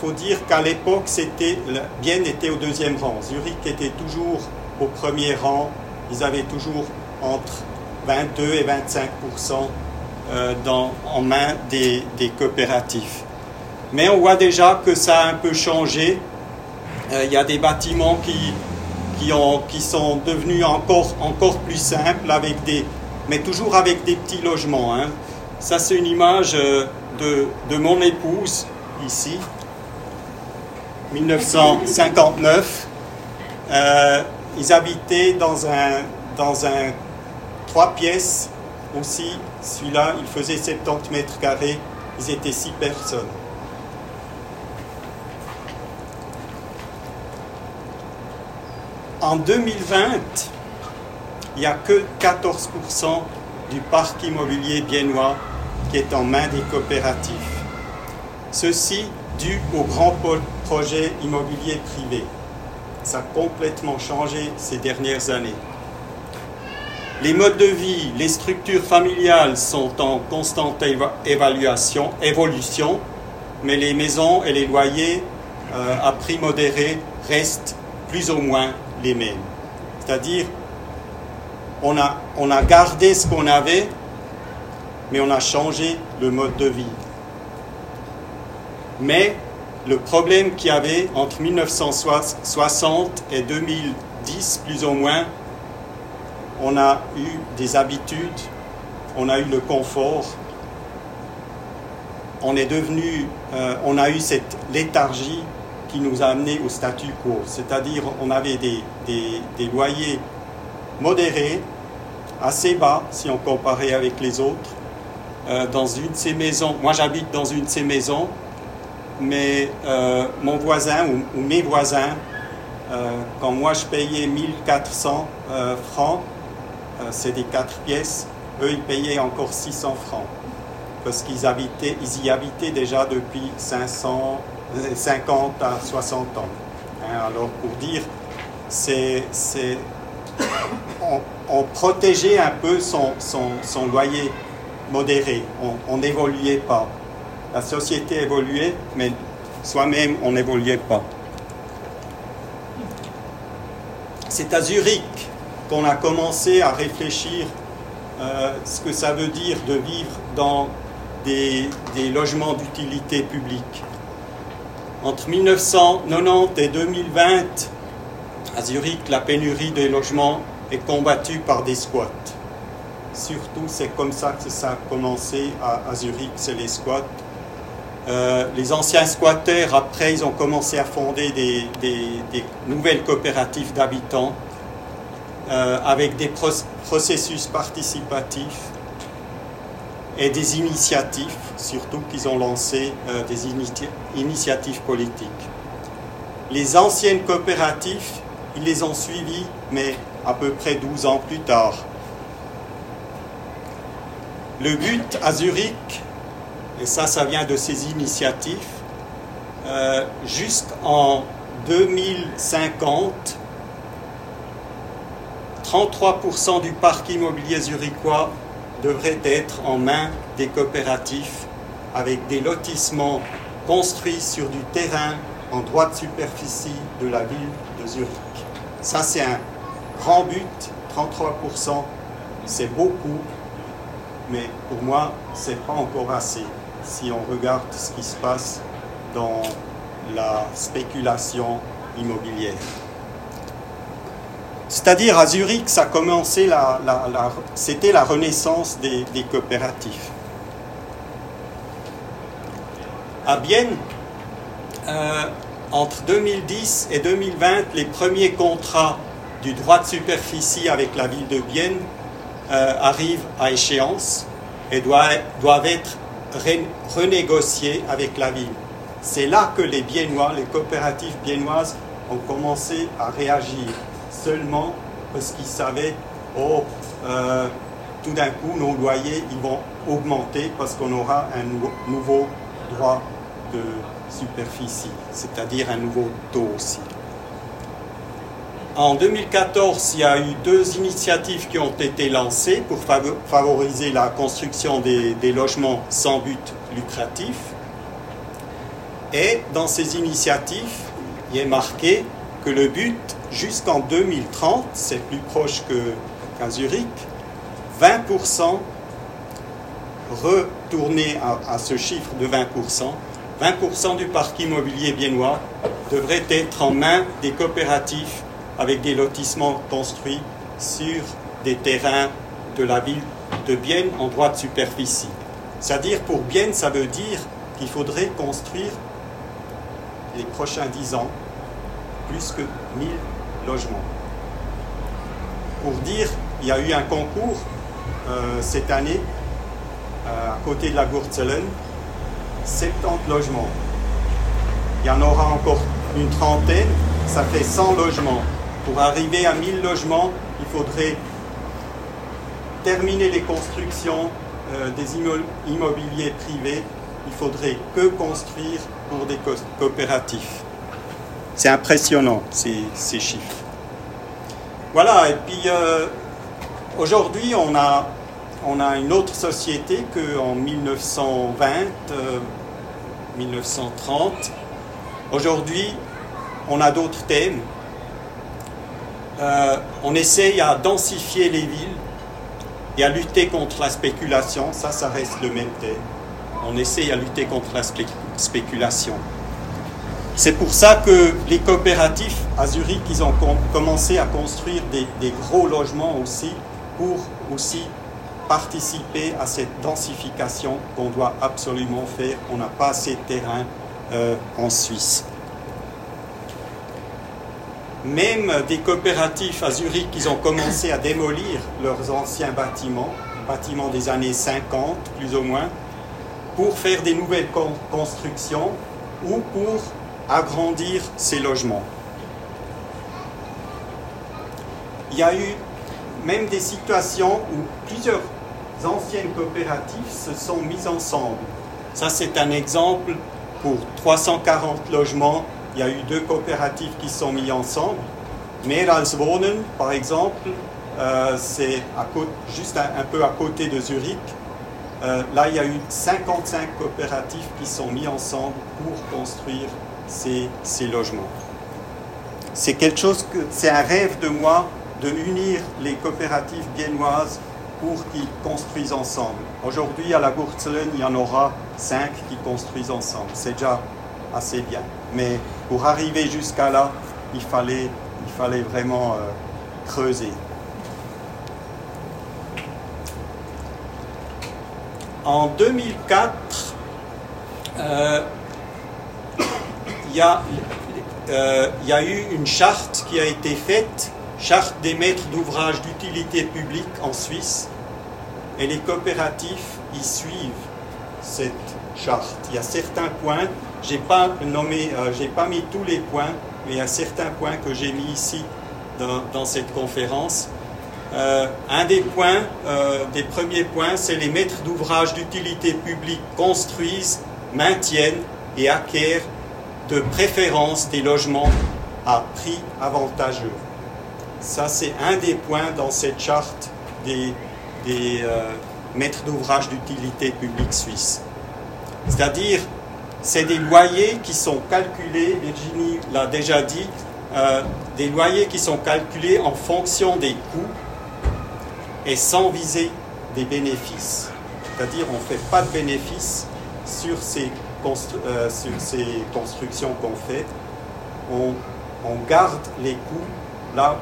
faut dire qu'à l'époque, c'était, Bienne était au deuxième rang. Zurich était toujours au premier rang. Ils avaient toujours entre 22 et 25 euh, dans, en main des, des coopératives. Mais on voit déjà que ça a un peu changé il y a des bâtiments qui, qui, ont, qui sont devenus encore, encore plus simples, avec des, mais toujours avec des petits logements. Hein. Ça, c'est une image euh, de, de, mon épouse, ici, 1959. Euh, ils habitaient dans un, dans un trois pièces aussi, celui-là, il faisait 70 mètres carrés, ils étaient six personnes. En 2020, il n'y a que 14% du parc immobilier biennois qui est en main des coopératives. Ceci dû aux grands projets immobiliers privés. Ça a complètement changé ces dernières années. Les modes de vie, les structures familiales sont en constante évaluation, évolution, mais les maisons et les loyers euh, à prix modéré restent plus ou moins C'est-à-dire, on a, on a gardé ce qu'on avait, mais on a changé le mode de vie. Mais le problème qu'il y avait entre 1960 et 2010, plus ou moins, on a eu des habitudes, on a eu le confort, on est devenu, euh, on a eu cette léthargie qui nous a amené au statu quo, c'est-à-dire on avait des, des, loyers modérés, assez bas si on comparait avec les autres. Euh, dans une de ces maisons, moi j'habite dans une de ces maisons, mais euh, mon voisin ou, mes voisins, quand moi je payais 1400 francs, euh, c'est des quatre pièces. Eux, ils payaient encore 600 francs parce qu'ils ils y habitaient déjà depuis 500, 50 à 60 ans. Hein, alors pour dire, c'est, on, protégeait un peu son, loyer modéré. On n'évoluait pas. La société évoluait, mais soi-même, on n'évoluait pas. C'est à Zurich qu'on a commencé à réfléchir euh, ce que ça veut dire de vivre dans des, logements d'utilité publique. Entre 1990 et 2020, à Zurich, la pénurie des logements est combattue par des squats. Surtout, c'est comme ça que ça a commencé à, Zurich, c'est les squats. Euh, les anciens squatteurs, après, ils ont commencé à fonder des nouvelles coopératives d'habitants euh, avec des processus participatifs et des initiatives, surtout qu'ils ont lancé euh, des initiatives politiques. Les anciennes coopératives, ils les ont suivies, mais à peu près 12 ans plus tard. Le but à Zurich, et ça, ça vient de ces initiatives, euh, jusqu'en 2050, 33% du parc immobilier zurichois devrait être en main des coopératives avec des lotissements construits sur du terrain en droite superficie de la ville de Zurich. Ça, c'est un grand but, 33%, c'est beaucoup, mais pour moi, ce n'est pas encore assez si on regarde ce qui se passe dans la spéculation immobilière. C'est-à-dire à Zurich, ça la, c'était la renaissance des, coopératives. À Bienne, euh, entre 2010 et 2020, les premiers contrats du droit de superficie avec la ville de Bienne euh, arrivent à échéance et doivent, doivent être renégociés avec la ville. C'est là que les Biennois, les coopératives biennoises ont commencé à réagir seulement parce qu'ils savaient, oh, euh, tout d'un coup, nos loyers ils vont augmenter parce qu'on aura un nouveau, droit de superficie, c'est-à-dire un nouveau taux aussi. En 2014, il y a eu deux initiatives qui ont été lancées pour favoriser la construction des, des logements sans but lucratif. Et dans ces initiatives, il est marqué que le but jusqu'en 2030, c'est plus proche qu'à Zurich, 20% retourner à, ce chiffre de 20%, 20% du parc immobilier biennois devrait être en main des coopératives avec des lotissements construits sur des terrains de la ville de Bienne en droit de superficie. C'est-à-dire pour Bienne, ça veut dire qu'il faudrait construire les prochains 10 ans plus que 1000 Pour dire il y a eu un concours cette année à côté de la Gurtzelen, 70 logements. Il y en aura encore une trentaine, ça fait 100 logements. Pour arriver à 1000 logements, il faudrait terminer les constructions euh, des immobiliers privés. Il faudrait que construire pour des coopératifs. C'est impressionnant ces, chiffres. Voilà, et puis euh, aujourd'hui on a, on a une autre société qu'en 1920, 1930. Euh, aujourd'hui, on a d'autres thèmes. Euh, on essaye à densifier les villes et à lutter contre la spéculation. Ça, ça reste le même thème. On essaye à lutter contre la spéculation. C'est pour ça que les coopératifs à Zurich, ils ont commencé à construire des, gros logements aussi pour aussi participer à cette densification qu'on doit absolument faire. On n'a pas assez de terrain euh, en Suisse même des coopératifs à Zurich, ils ont commencé à démolir leurs anciens bâtiments, bâtiments des années 50 plus ou moins, pour faire des nouvelles constructions ou pour agrandir ces logements. Il y a eu même des situations où plusieurs anciennes coopératives se sont mises ensemble. Ça, c'est un exemple pour 340 logements il y a eu deux coopératives qui sont mises ensemble. Mehrals Wohnen, par exemple, euh, c'est juste un, peu à côté de Zurich. Euh, là, il y a eu 55 coopératives qui sont mises ensemble pour construire ces, ces logements. C'est quelque chose c'est un rêve de moi de unir les coopératives viennoises pour qu'ils construisent ensemble. Aujourd'hui, à la Gurtzelen, il y en aura cinq qui construisent ensemble. C'est déjà assez bien. Mais pour arriver jusqu'à là, il fallait, vraiment euh, creuser. En 2004, euh, y, euh, y, a eu une charte qui a été faite, charte des maîtres d'ouvrage d'utilité publique en Suisse, et les coopératifs y suivent cette charte. Il y a certains points j'ai pas euh, pas mis tous les points, mais il y a certains points que j'ai mis ici dans, cette conférence. Euh, un des points, euh, des premiers points, c'est les maîtres d'ouvrage d'utilité publique construisent, maintiennent et acquièrent de préférence des logements à prix avantageux. Ça, c'est un des points dans cette charte des, des maîtres d'ouvrage d'utilité publique suisse. C'est-à-dire, c'est des loyers qui sont calculés, Virginie l'a déjà dit, euh, des loyers qui sont calculés en fonction des coûts et sans viser des bénéfices. C'est-à-dire on ne fait pas de bénéfices sur ces, euh, sur ces constructions qu'on fait. On, garde les coûts là,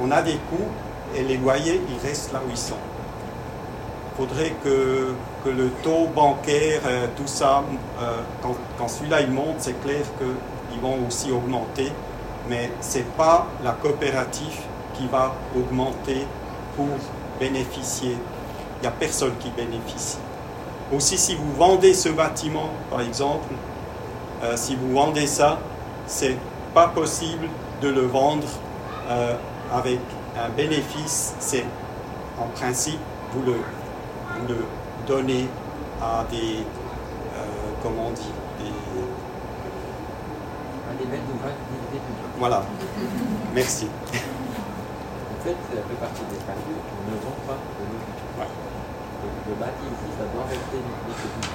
on, a des coûts et les loyers, ils restent là où ils sont. Il faudrait que le taux bancaire, euh, tout ça, euh, quand, celui-là il monte, c'est clair qu'ils vont aussi augmenter, mais ce n'est pas la coopérative qui va augmenter pour bénéficier. Il n'y a personne qui bénéficie. Aussi, si vous vendez ce bâtiment, par exemple, euh, si vous vendez ça, c'est pas possible de le vendre avec un bénéfice. C'est en principe, vous le, vous le donner à des, euh, comment on dit, des... À des d'ouvrage Voilà, merci. En fait, ça fait partie des qui ne vont pas de. Ici, ça doit rester des petits.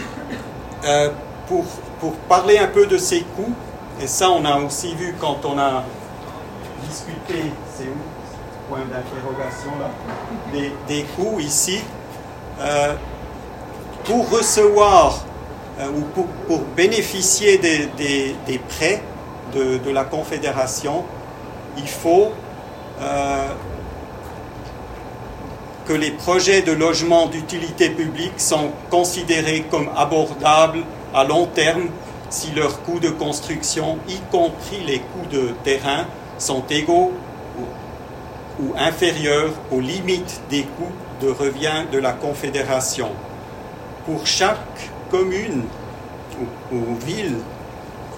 Euh, pour, pour parler un peu de ces coûts, et ça on a aussi vu quand on a discuté, c'est où point d'interrogation là, des, coûts ici. Euh, pour recevoir euh, ou pour, bénéficier des, prêts de, la Confédération, il faut que les projets de logement d'utilité publique sont considérés comme abordables à long terme si leurs coûts de construction, y compris les coûts de terrain, sont égaux ou, inférieurs aux limites des coûts de revient de la Confédération. Pour chaque commune ou, ville,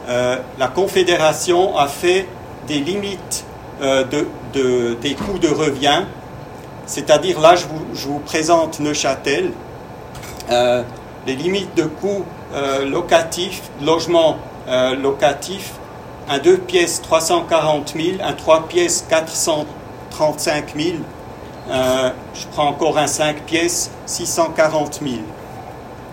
euh, la Confédération a fait des limites euh, de, des coûts de revient, c'est-à-dire là je vous, présente Neuchâtel, euh, les limites de coûts locatifs, logements locatifs, un 2 pièces 340 000, un 3 pièces 435 000, je prends encore un 5 pièces 640 000.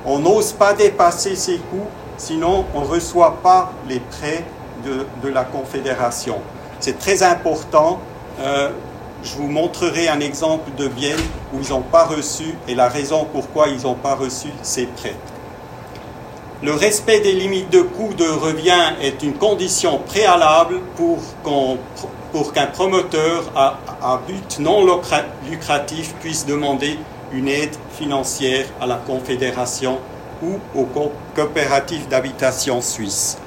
On n'ose pas dépasser ces coûts, sinon on ne reçoit pas les prêts de, la Confédération. C'est très important. Euh, je vous montrerai un exemple de Vienne où ils n'ont pas reçu et la raison pourquoi ils n'ont pas reçu ces prêts. Le respect des limites de coût de revient est une condition préalable pour qu'un promoteur à, à, but non lucratif puisse demander une aide financière à la Confédération ou aux coopératives d'habitation suisses.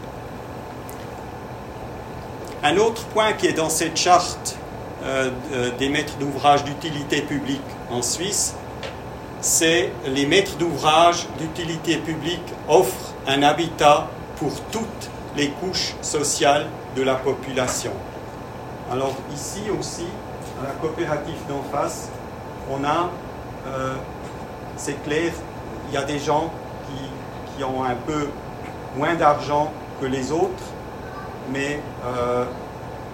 Un autre point qui est dans cette charte euh, des maîtres d'ouvrage d'utilité publique en Suisse, c'est les maîtres d'ouvrage d'utilité publique offrent un habitat pour toutes les couches sociales de la population. Alors ici aussi, à la coopérative d'en face, on a, euh, c'est clair, il y a des gens qui, qui ont un peu moins d'argent que les autres, mais euh,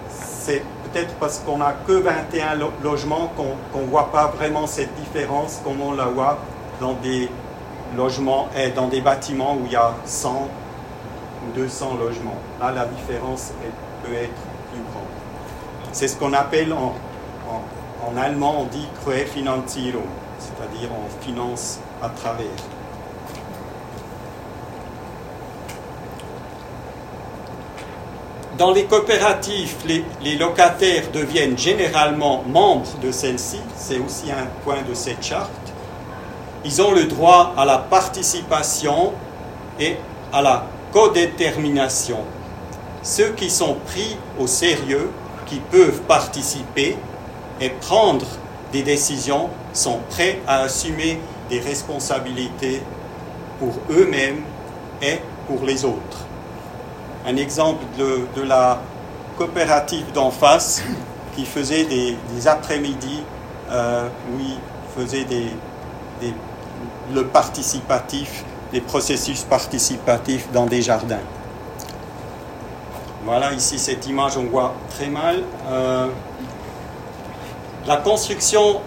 c'est peut-être parce qu'on n'a que 21 logements qu'on ne voit pas vraiment cette différence comme on la voit dans des logements eh, dans des bâtiments où il y a 100 ou 200 logements. Là, la différence peut être plus grande. C'est ce qu'on appelle en, en, en, allemand, on dit Finanzierung, c'est-à-dire on finance à travers. Dans les coopératives, les, locataires deviennent généralement membres de celles-ci, c'est aussi un point de cette charte. Ils ont le droit à la participation et à la codétermination. Ceux qui sont pris au sérieux, qui peuvent participer et prendre des décisions, sont prêts à assumer des responsabilités pour eux-mêmes et pour les autres un exemple de, la coopérative d'en face qui faisait des, après-midi euh, où il faisait des, le participatif, des processus participatifs dans des jardins. Voilà, ici cette image on voit très mal. Euh, la construction,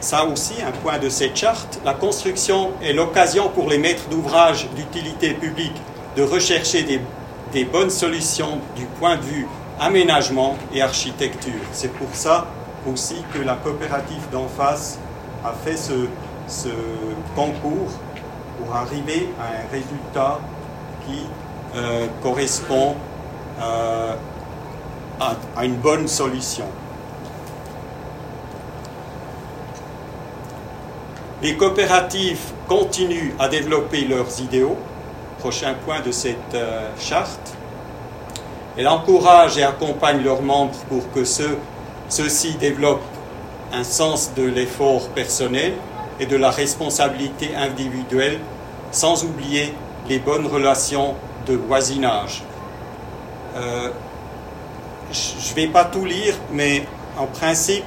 ça aussi un point de cette charte, la construction est l'occasion pour les maîtres d'ouvrage d'utilité publique de rechercher des des bonnes solutions du point de vue aménagement et architecture. C'est pour ça aussi que la coopérative d'en face a fait ce, concours pour arriver à un résultat qui euh, correspond euh, à, à une bonne solution. Les coopératives continuent à développer leurs idéaux prochain point de cette euh, charte. Elle encourage et accompagne leurs membres pour que ceux, ceux-ci développent un sens de l'effort personnel et de la responsabilité individuelle, sans oublier les bonnes relations de voisinage. Euh, je ne vais pas tout lire, mais en principe,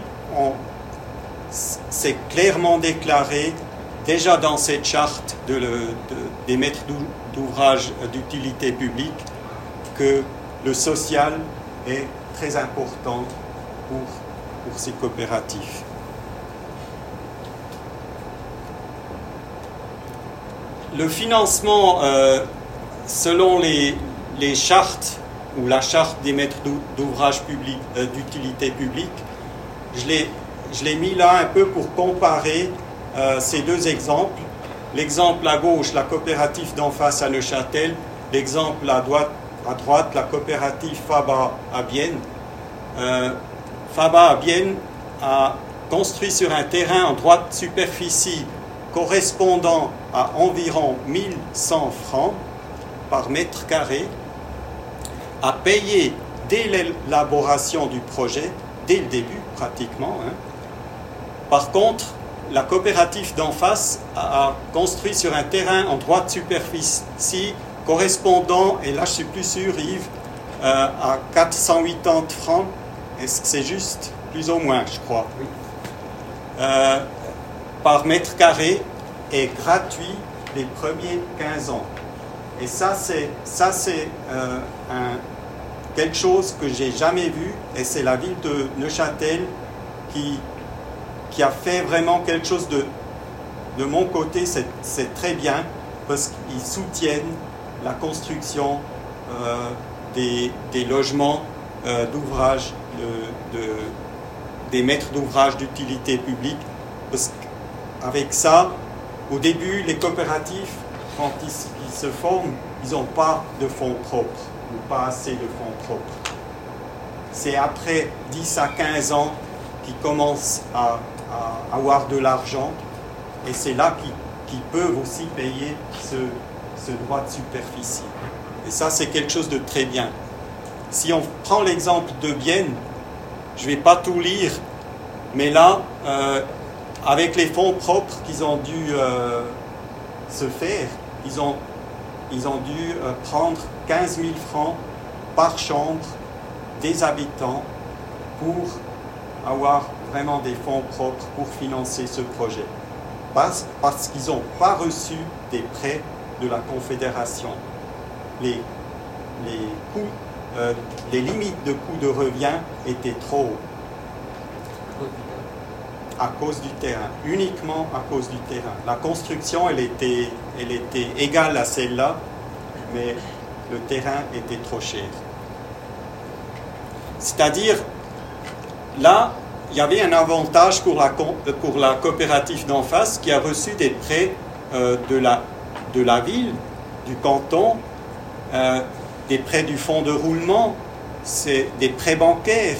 c'est clairement déclaré déjà dans cette charte de, des maîtres d'ouvrage d'utilité publique que le social est très important pour, pour ces coopératives. Le financement, euh, selon les, les, chartes ou la charte des maîtres d'ouvrage euh, d'utilité publique, je l'ai mis là un peu pour comparer euh, ces deux exemples. L'exemple à gauche, la coopérative d'en face à Neuchâtel. L'exemple à droite, la coopérative Faba à Bienne. Euh, Faba à Bienne a construit sur un terrain en droite superficie correspondant à environ 1100 francs par mètre carré à payer dès l'élaboration du projet, dès le début pratiquement. Hein. Par contre, la coopérative d'en face a construit sur un terrain en droite superficie correspondant, et là je suis plus sûr Yves, euh, à 480 francs. Est-ce que c'est juste? Plus ou moins, je crois. Euh, par mètre carré est gratuit les premiers 15 ans. Et ça, c'est, ça, c'est euh, quelque chose que j'ai jamais vu, et c'est la ville de Neuchâtel qui, qui a fait vraiment quelque chose de, de mon côté, c'est, très bien, parce qu'ils soutiennent la construction euh, des, des, logements euh, d'ouvrage, de, des maîtres d'ouvrage d'utilité publique, parce qu'avec ça, au début, les coopératives, quand ils, se forment, ils n'ont pas de fonds propres ou pas assez de fonds propres. C'est après 10 à 15 ans qu'ils commencent à, avoir de l'argent et c'est là qu'ils peuvent aussi payer ce, ce droit de superficie. Et ça, c'est quelque chose de très bien. Si on prend l'exemple de Bienne, je ne vais pas tout lire, mais là, euh, avec les fonds propres qu'ils ont dû euh, se faire, ils ont, ils ont dû euh, prendre 15 000 francs par chambre des habitants pour avoir vraiment des fonds propres pour financer ce projet. Parce, parce qu'ils n'ont pas reçu des prêts de la Confédération. Les, les, euh, les limites de coûts de revient étaient trop hauts à cause du terrain, uniquement à cause du terrain. La construction, elle était, elle était égale à celle-là, mais le terrain était trop cher. C'est-à-dire, là, il y avait un avantage pour la, pour la coopérative d'en face qui a reçu des prêts euh, de, la, ville, du canton, euh, des prêts du fonds de roulement, des prêts bancaires.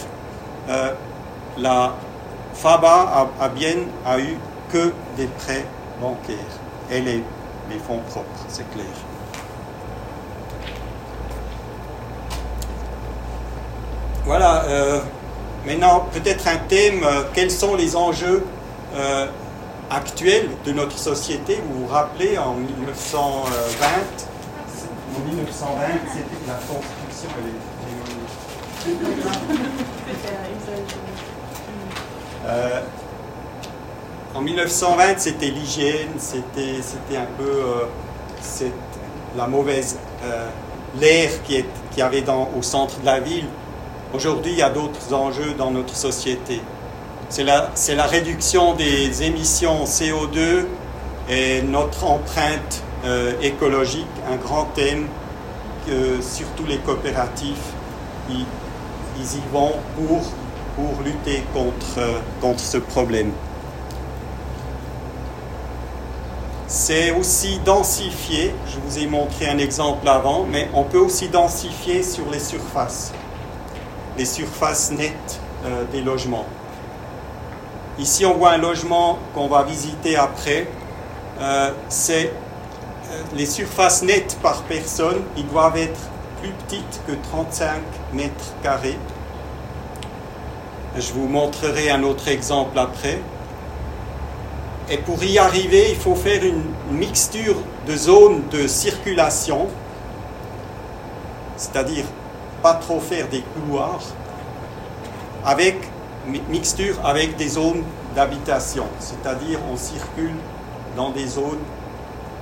Euh, la, FABA a, bien a eu que des prêts bancaires et les, fonds propres, c'est clair. Voilà, euh, maintenant peut-être un thème, euh, quels sont les enjeux euh, actuels de notre société? Vous vous rappelez, en 1920, en 1920, c'était la construction, euh, en 1920, c'était l'hygiène, c'était, un peu euh, la mauvaise l'air qui, qui avait dans, au centre de la ville. Aujourd'hui, il y a d'autres enjeux dans notre société. C'est la, la réduction des émissions CO2 et notre empreinte écologique, un grand thème que surtout les coopératives, ils, ils y vont pour pour lutter contre, contre ce problème. C'est aussi densifier, je vous ai montré un exemple avant, mais on peut aussi densifier sur les surfaces, surfaces nettes euh, des logements. Ici, on voit un logement qu'on va visiter après. Euh, c'est euh, les surfaces nettes par personne, ils doivent être plus petites que 35 mètres carrés. Je vous montrerai un autre exemple après. Et pour y arriver, il faut faire une mixture de zones de circulation, c'est-à-dire pas trop faire des couloirs, avec mixture avec des zones d'habitation, c'est-à-dire on circule dans des zones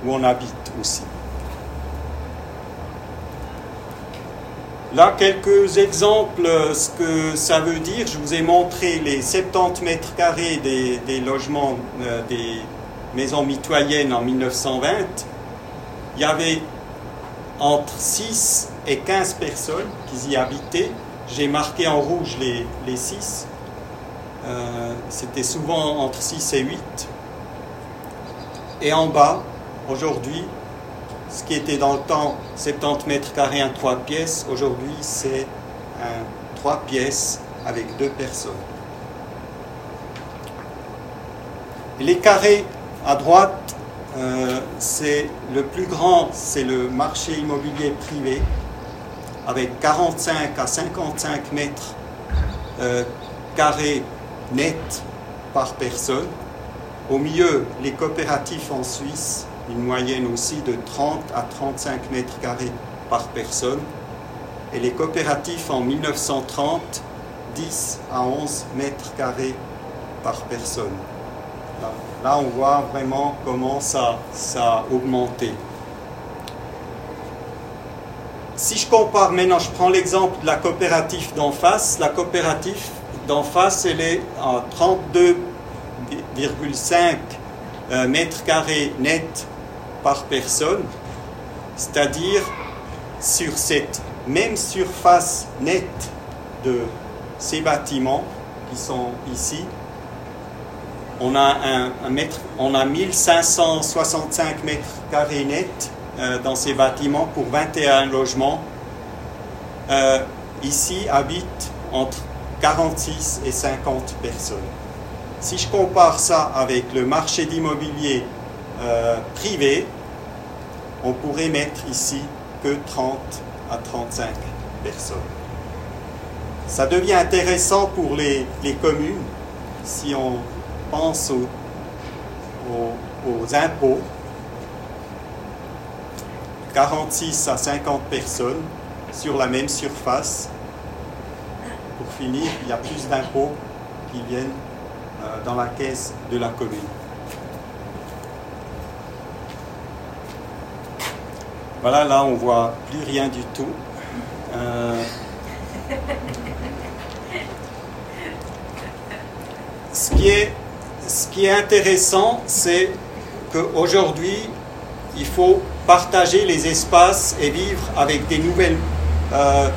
où on habite aussi. Là, quelques exemples, ce que ça veut dire. Je vous ai montré les 70 mètres carrés des, logements euh, des maisons mitoyennes en 1920. Il y avait entre 6 et 15 personnes qui y habitaient. J'ai marqué en rouge les, les 6. Euh, c'était souvent entre 6 et 8. Et en bas, aujourd'hui, ce qui était dans le temps 70 mètres carrés, un 3 pièces, aujourd'hui c'est un 3 pièces avec deux personnes. Les carrés à droite, euh, c'est le plus grand, c'est le marché immobilier privé, avec 45 à 55 mètres euh, carrés nets par personne. Au milieu, les coopératifs en Suisse, une moyenne aussi de 30 à 35 mètres carrés par personne. Et les coopératifs en 1930, 10 à 11 mètres carrés par personne. Là, on voit vraiment comment ça, ça a augmenté. Si je compare maintenant, je prends l'exemple de la coopérative d'en face. La coopérative d'en face, elle est à 32,5 euh, mètres carrés net par personne, c'est-à-dire sur cette même surface nette de ces bâtiments qui sont ici, on a, un, mètre, on a 1565 mètres carrés nets euh, dans ces bâtiments pour 21 logements. Euh, ici habitent entre 46 et 50 personnes. Si je compare ça avec le marché d'immobilier euh, privé, on pourrait mettre ici que 30 à 35 personnes. Ça devient intéressant pour les, les communes si on pense aux, aux, impôts. 46 à 50 personnes sur la même surface. Pour finir, il y a plus d'impôts qui viennent euh, dans la caisse de la commune. Voilà, là on voit plus rien du tout. Euh, ce qui est qui est intéressant, c'est qu'aujourd'hui, il faut partager les espaces et vivre avec des nouvelles euh,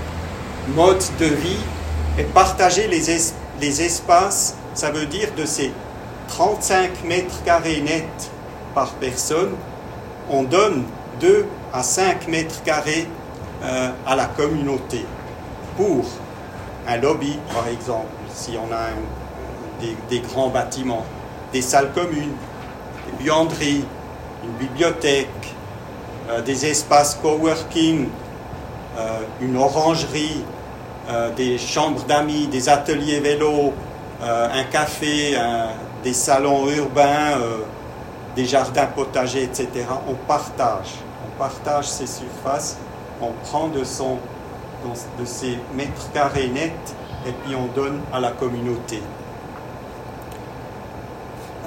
modes de vie. Et partager les, les espaces, ça veut dire de ces 35 mètres carrés nets par personne, on donne 2 à 5 mètres carrés euh, à la communauté pour un lobby, par exemple, si on a des, grands bâtiments des salles communes, des buanderies, une bibliothèque, euh, des espaces coworking, euh, une orangerie, euh, des chambres d'amis, des ateliers vélo, un café, des salons urbains, des jardins potagers, etc. On partage, on partage ces surfaces, on prend de, son, de ces mètres carrés nets et puis on donne à la communauté.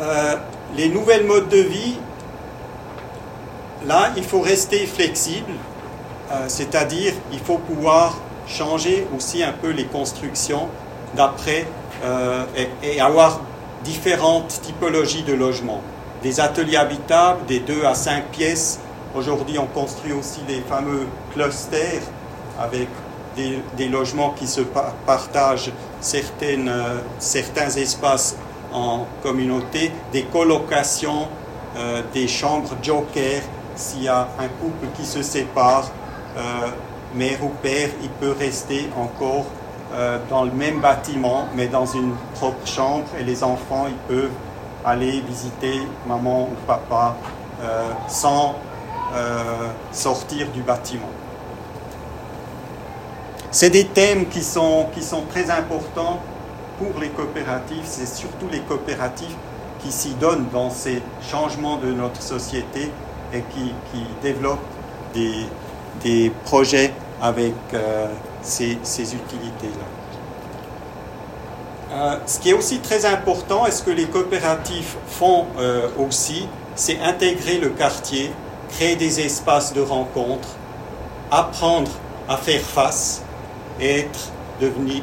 Euh, les nouvelles modes de vie, là, il faut rester flexible, euh, c'est-à-dire il faut pouvoir changer aussi un peu les constructions d'après euh, et, avoir différentes typologies de logements. Des ateliers habitables, des 2 à 5 pièces. Aujourd'hui, on construit aussi les fameux clusters avec des, des logements qui se partagent certaines, certains espaces en communauté, des colocations, euh, des chambres joker. S'il y a un couple qui se sépare, euh, mère ou père, il peut rester encore euh, dans le même bâtiment, mais dans une propre chambre, et les enfants, ils peuvent aller visiter maman ou papa sans sortir du bâtiment. C'est des thèmes qui sont, qui sont très importants pour les coopératives, c'est surtout les coopératives qui s'y donnent dans ces changements de notre société et qui, développent des, projets avec euh, ces, utilités-là. Euh, ce qui est aussi très important, et ce que les coopératives font euh, aussi, c'est intégrer le quartier, créer des espaces de rencontre, apprendre à faire face et être, devenir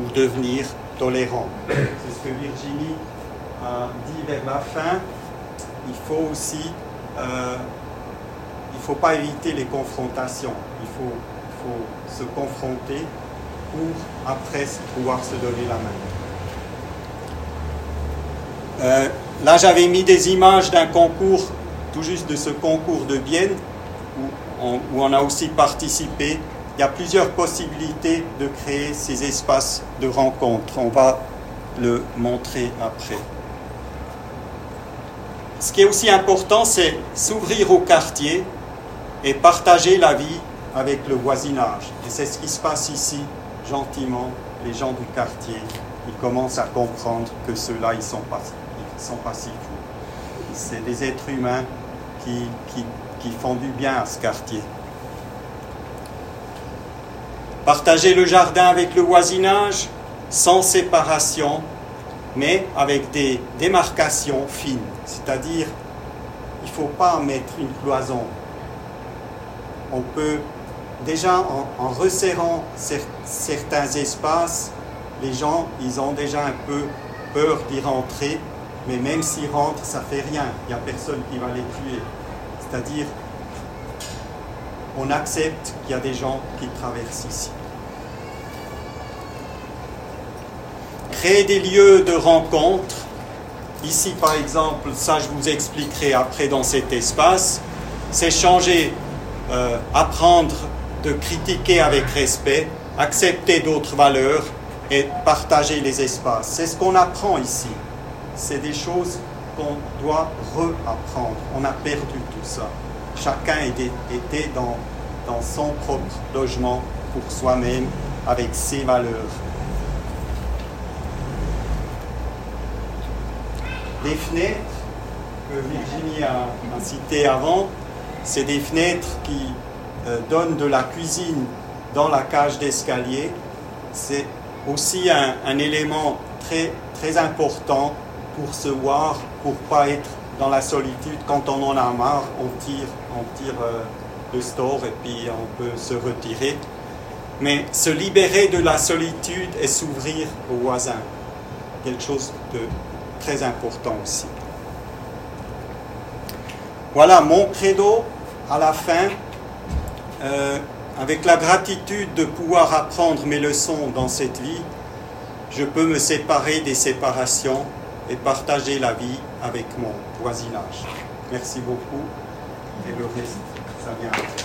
ou devenir tolérant. C'est ce que Virginie a dit vers la fin. Il faut aussi, euh, il ne faut pas éviter les confrontations. Il faut, se confronter pour après pouvoir se donner la main. Euh, là, j'avais mis des images d'un concours, tout juste de ce concours de Bienne, où où on a aussi participé il y a plusieurs possibilités de créer ces espaces de rencontre. On va le montrer après. ce qui est aussi important, c'est s'ouvrir au quartier et partager la vie avec le voisinage. Et c'est ce qui se passe ici, gentiment. Les gens du quartier, ils commencent à comprendre que ceux-là, ils ne sont pas, sont pas si fous. C'est des êtres humains qui, qui, qui font du bien à ce quartier. Partager le jardin avec le voisinage, sans séparation, mais avec des démarcations fines. C'est-à-dire, il ne faut pas mettre une cloison. On peut, déjà en, resserrant certains espaces, les gens, ils ont déjà un peu peur d'y rentrer, mais même s'ils rentrent, ça fait rien. Il n'y a personne qui va les tuer. C'est-à-dire, on accepte qu'il y a des gens qui traversent ici. Créer des lieux de rencontre. Ici, par exemple, ça je vous expliquerai après dans cet espace. C'est changer, euh, apprendre de critiquer avec respect, accepter d'autres valeurs et partager les espaces. C'est ce qu'on apprend ici. C'est des choses qu'on doit reapprendre. On a perdu tout ça. Chacun était dans, son propre logement pour soi-même avec ses valeurs. Les fenêtres que Virginie a, citées avant, c'est des fenêtres qui euh, donnent de la cuisine dans la cage d'escalier. C'est aussi un, élément très, important pour se voir, pour pas être dans la solitude. Quand on en a marre, on tire, on tire euh, le store et puis on peut se retirer. Mais se libérer de la solitude et s'ouvrir aux voisins, quelque chose de très important aussi. Voilà mon credo à la fin, euh, avec la gratitude de pouvoir apprendre mes leçons dans cette vie, je peux me séparer des séparations et partager la vie avec mon voisinage. Merci beaucoup et le reste, ça vient.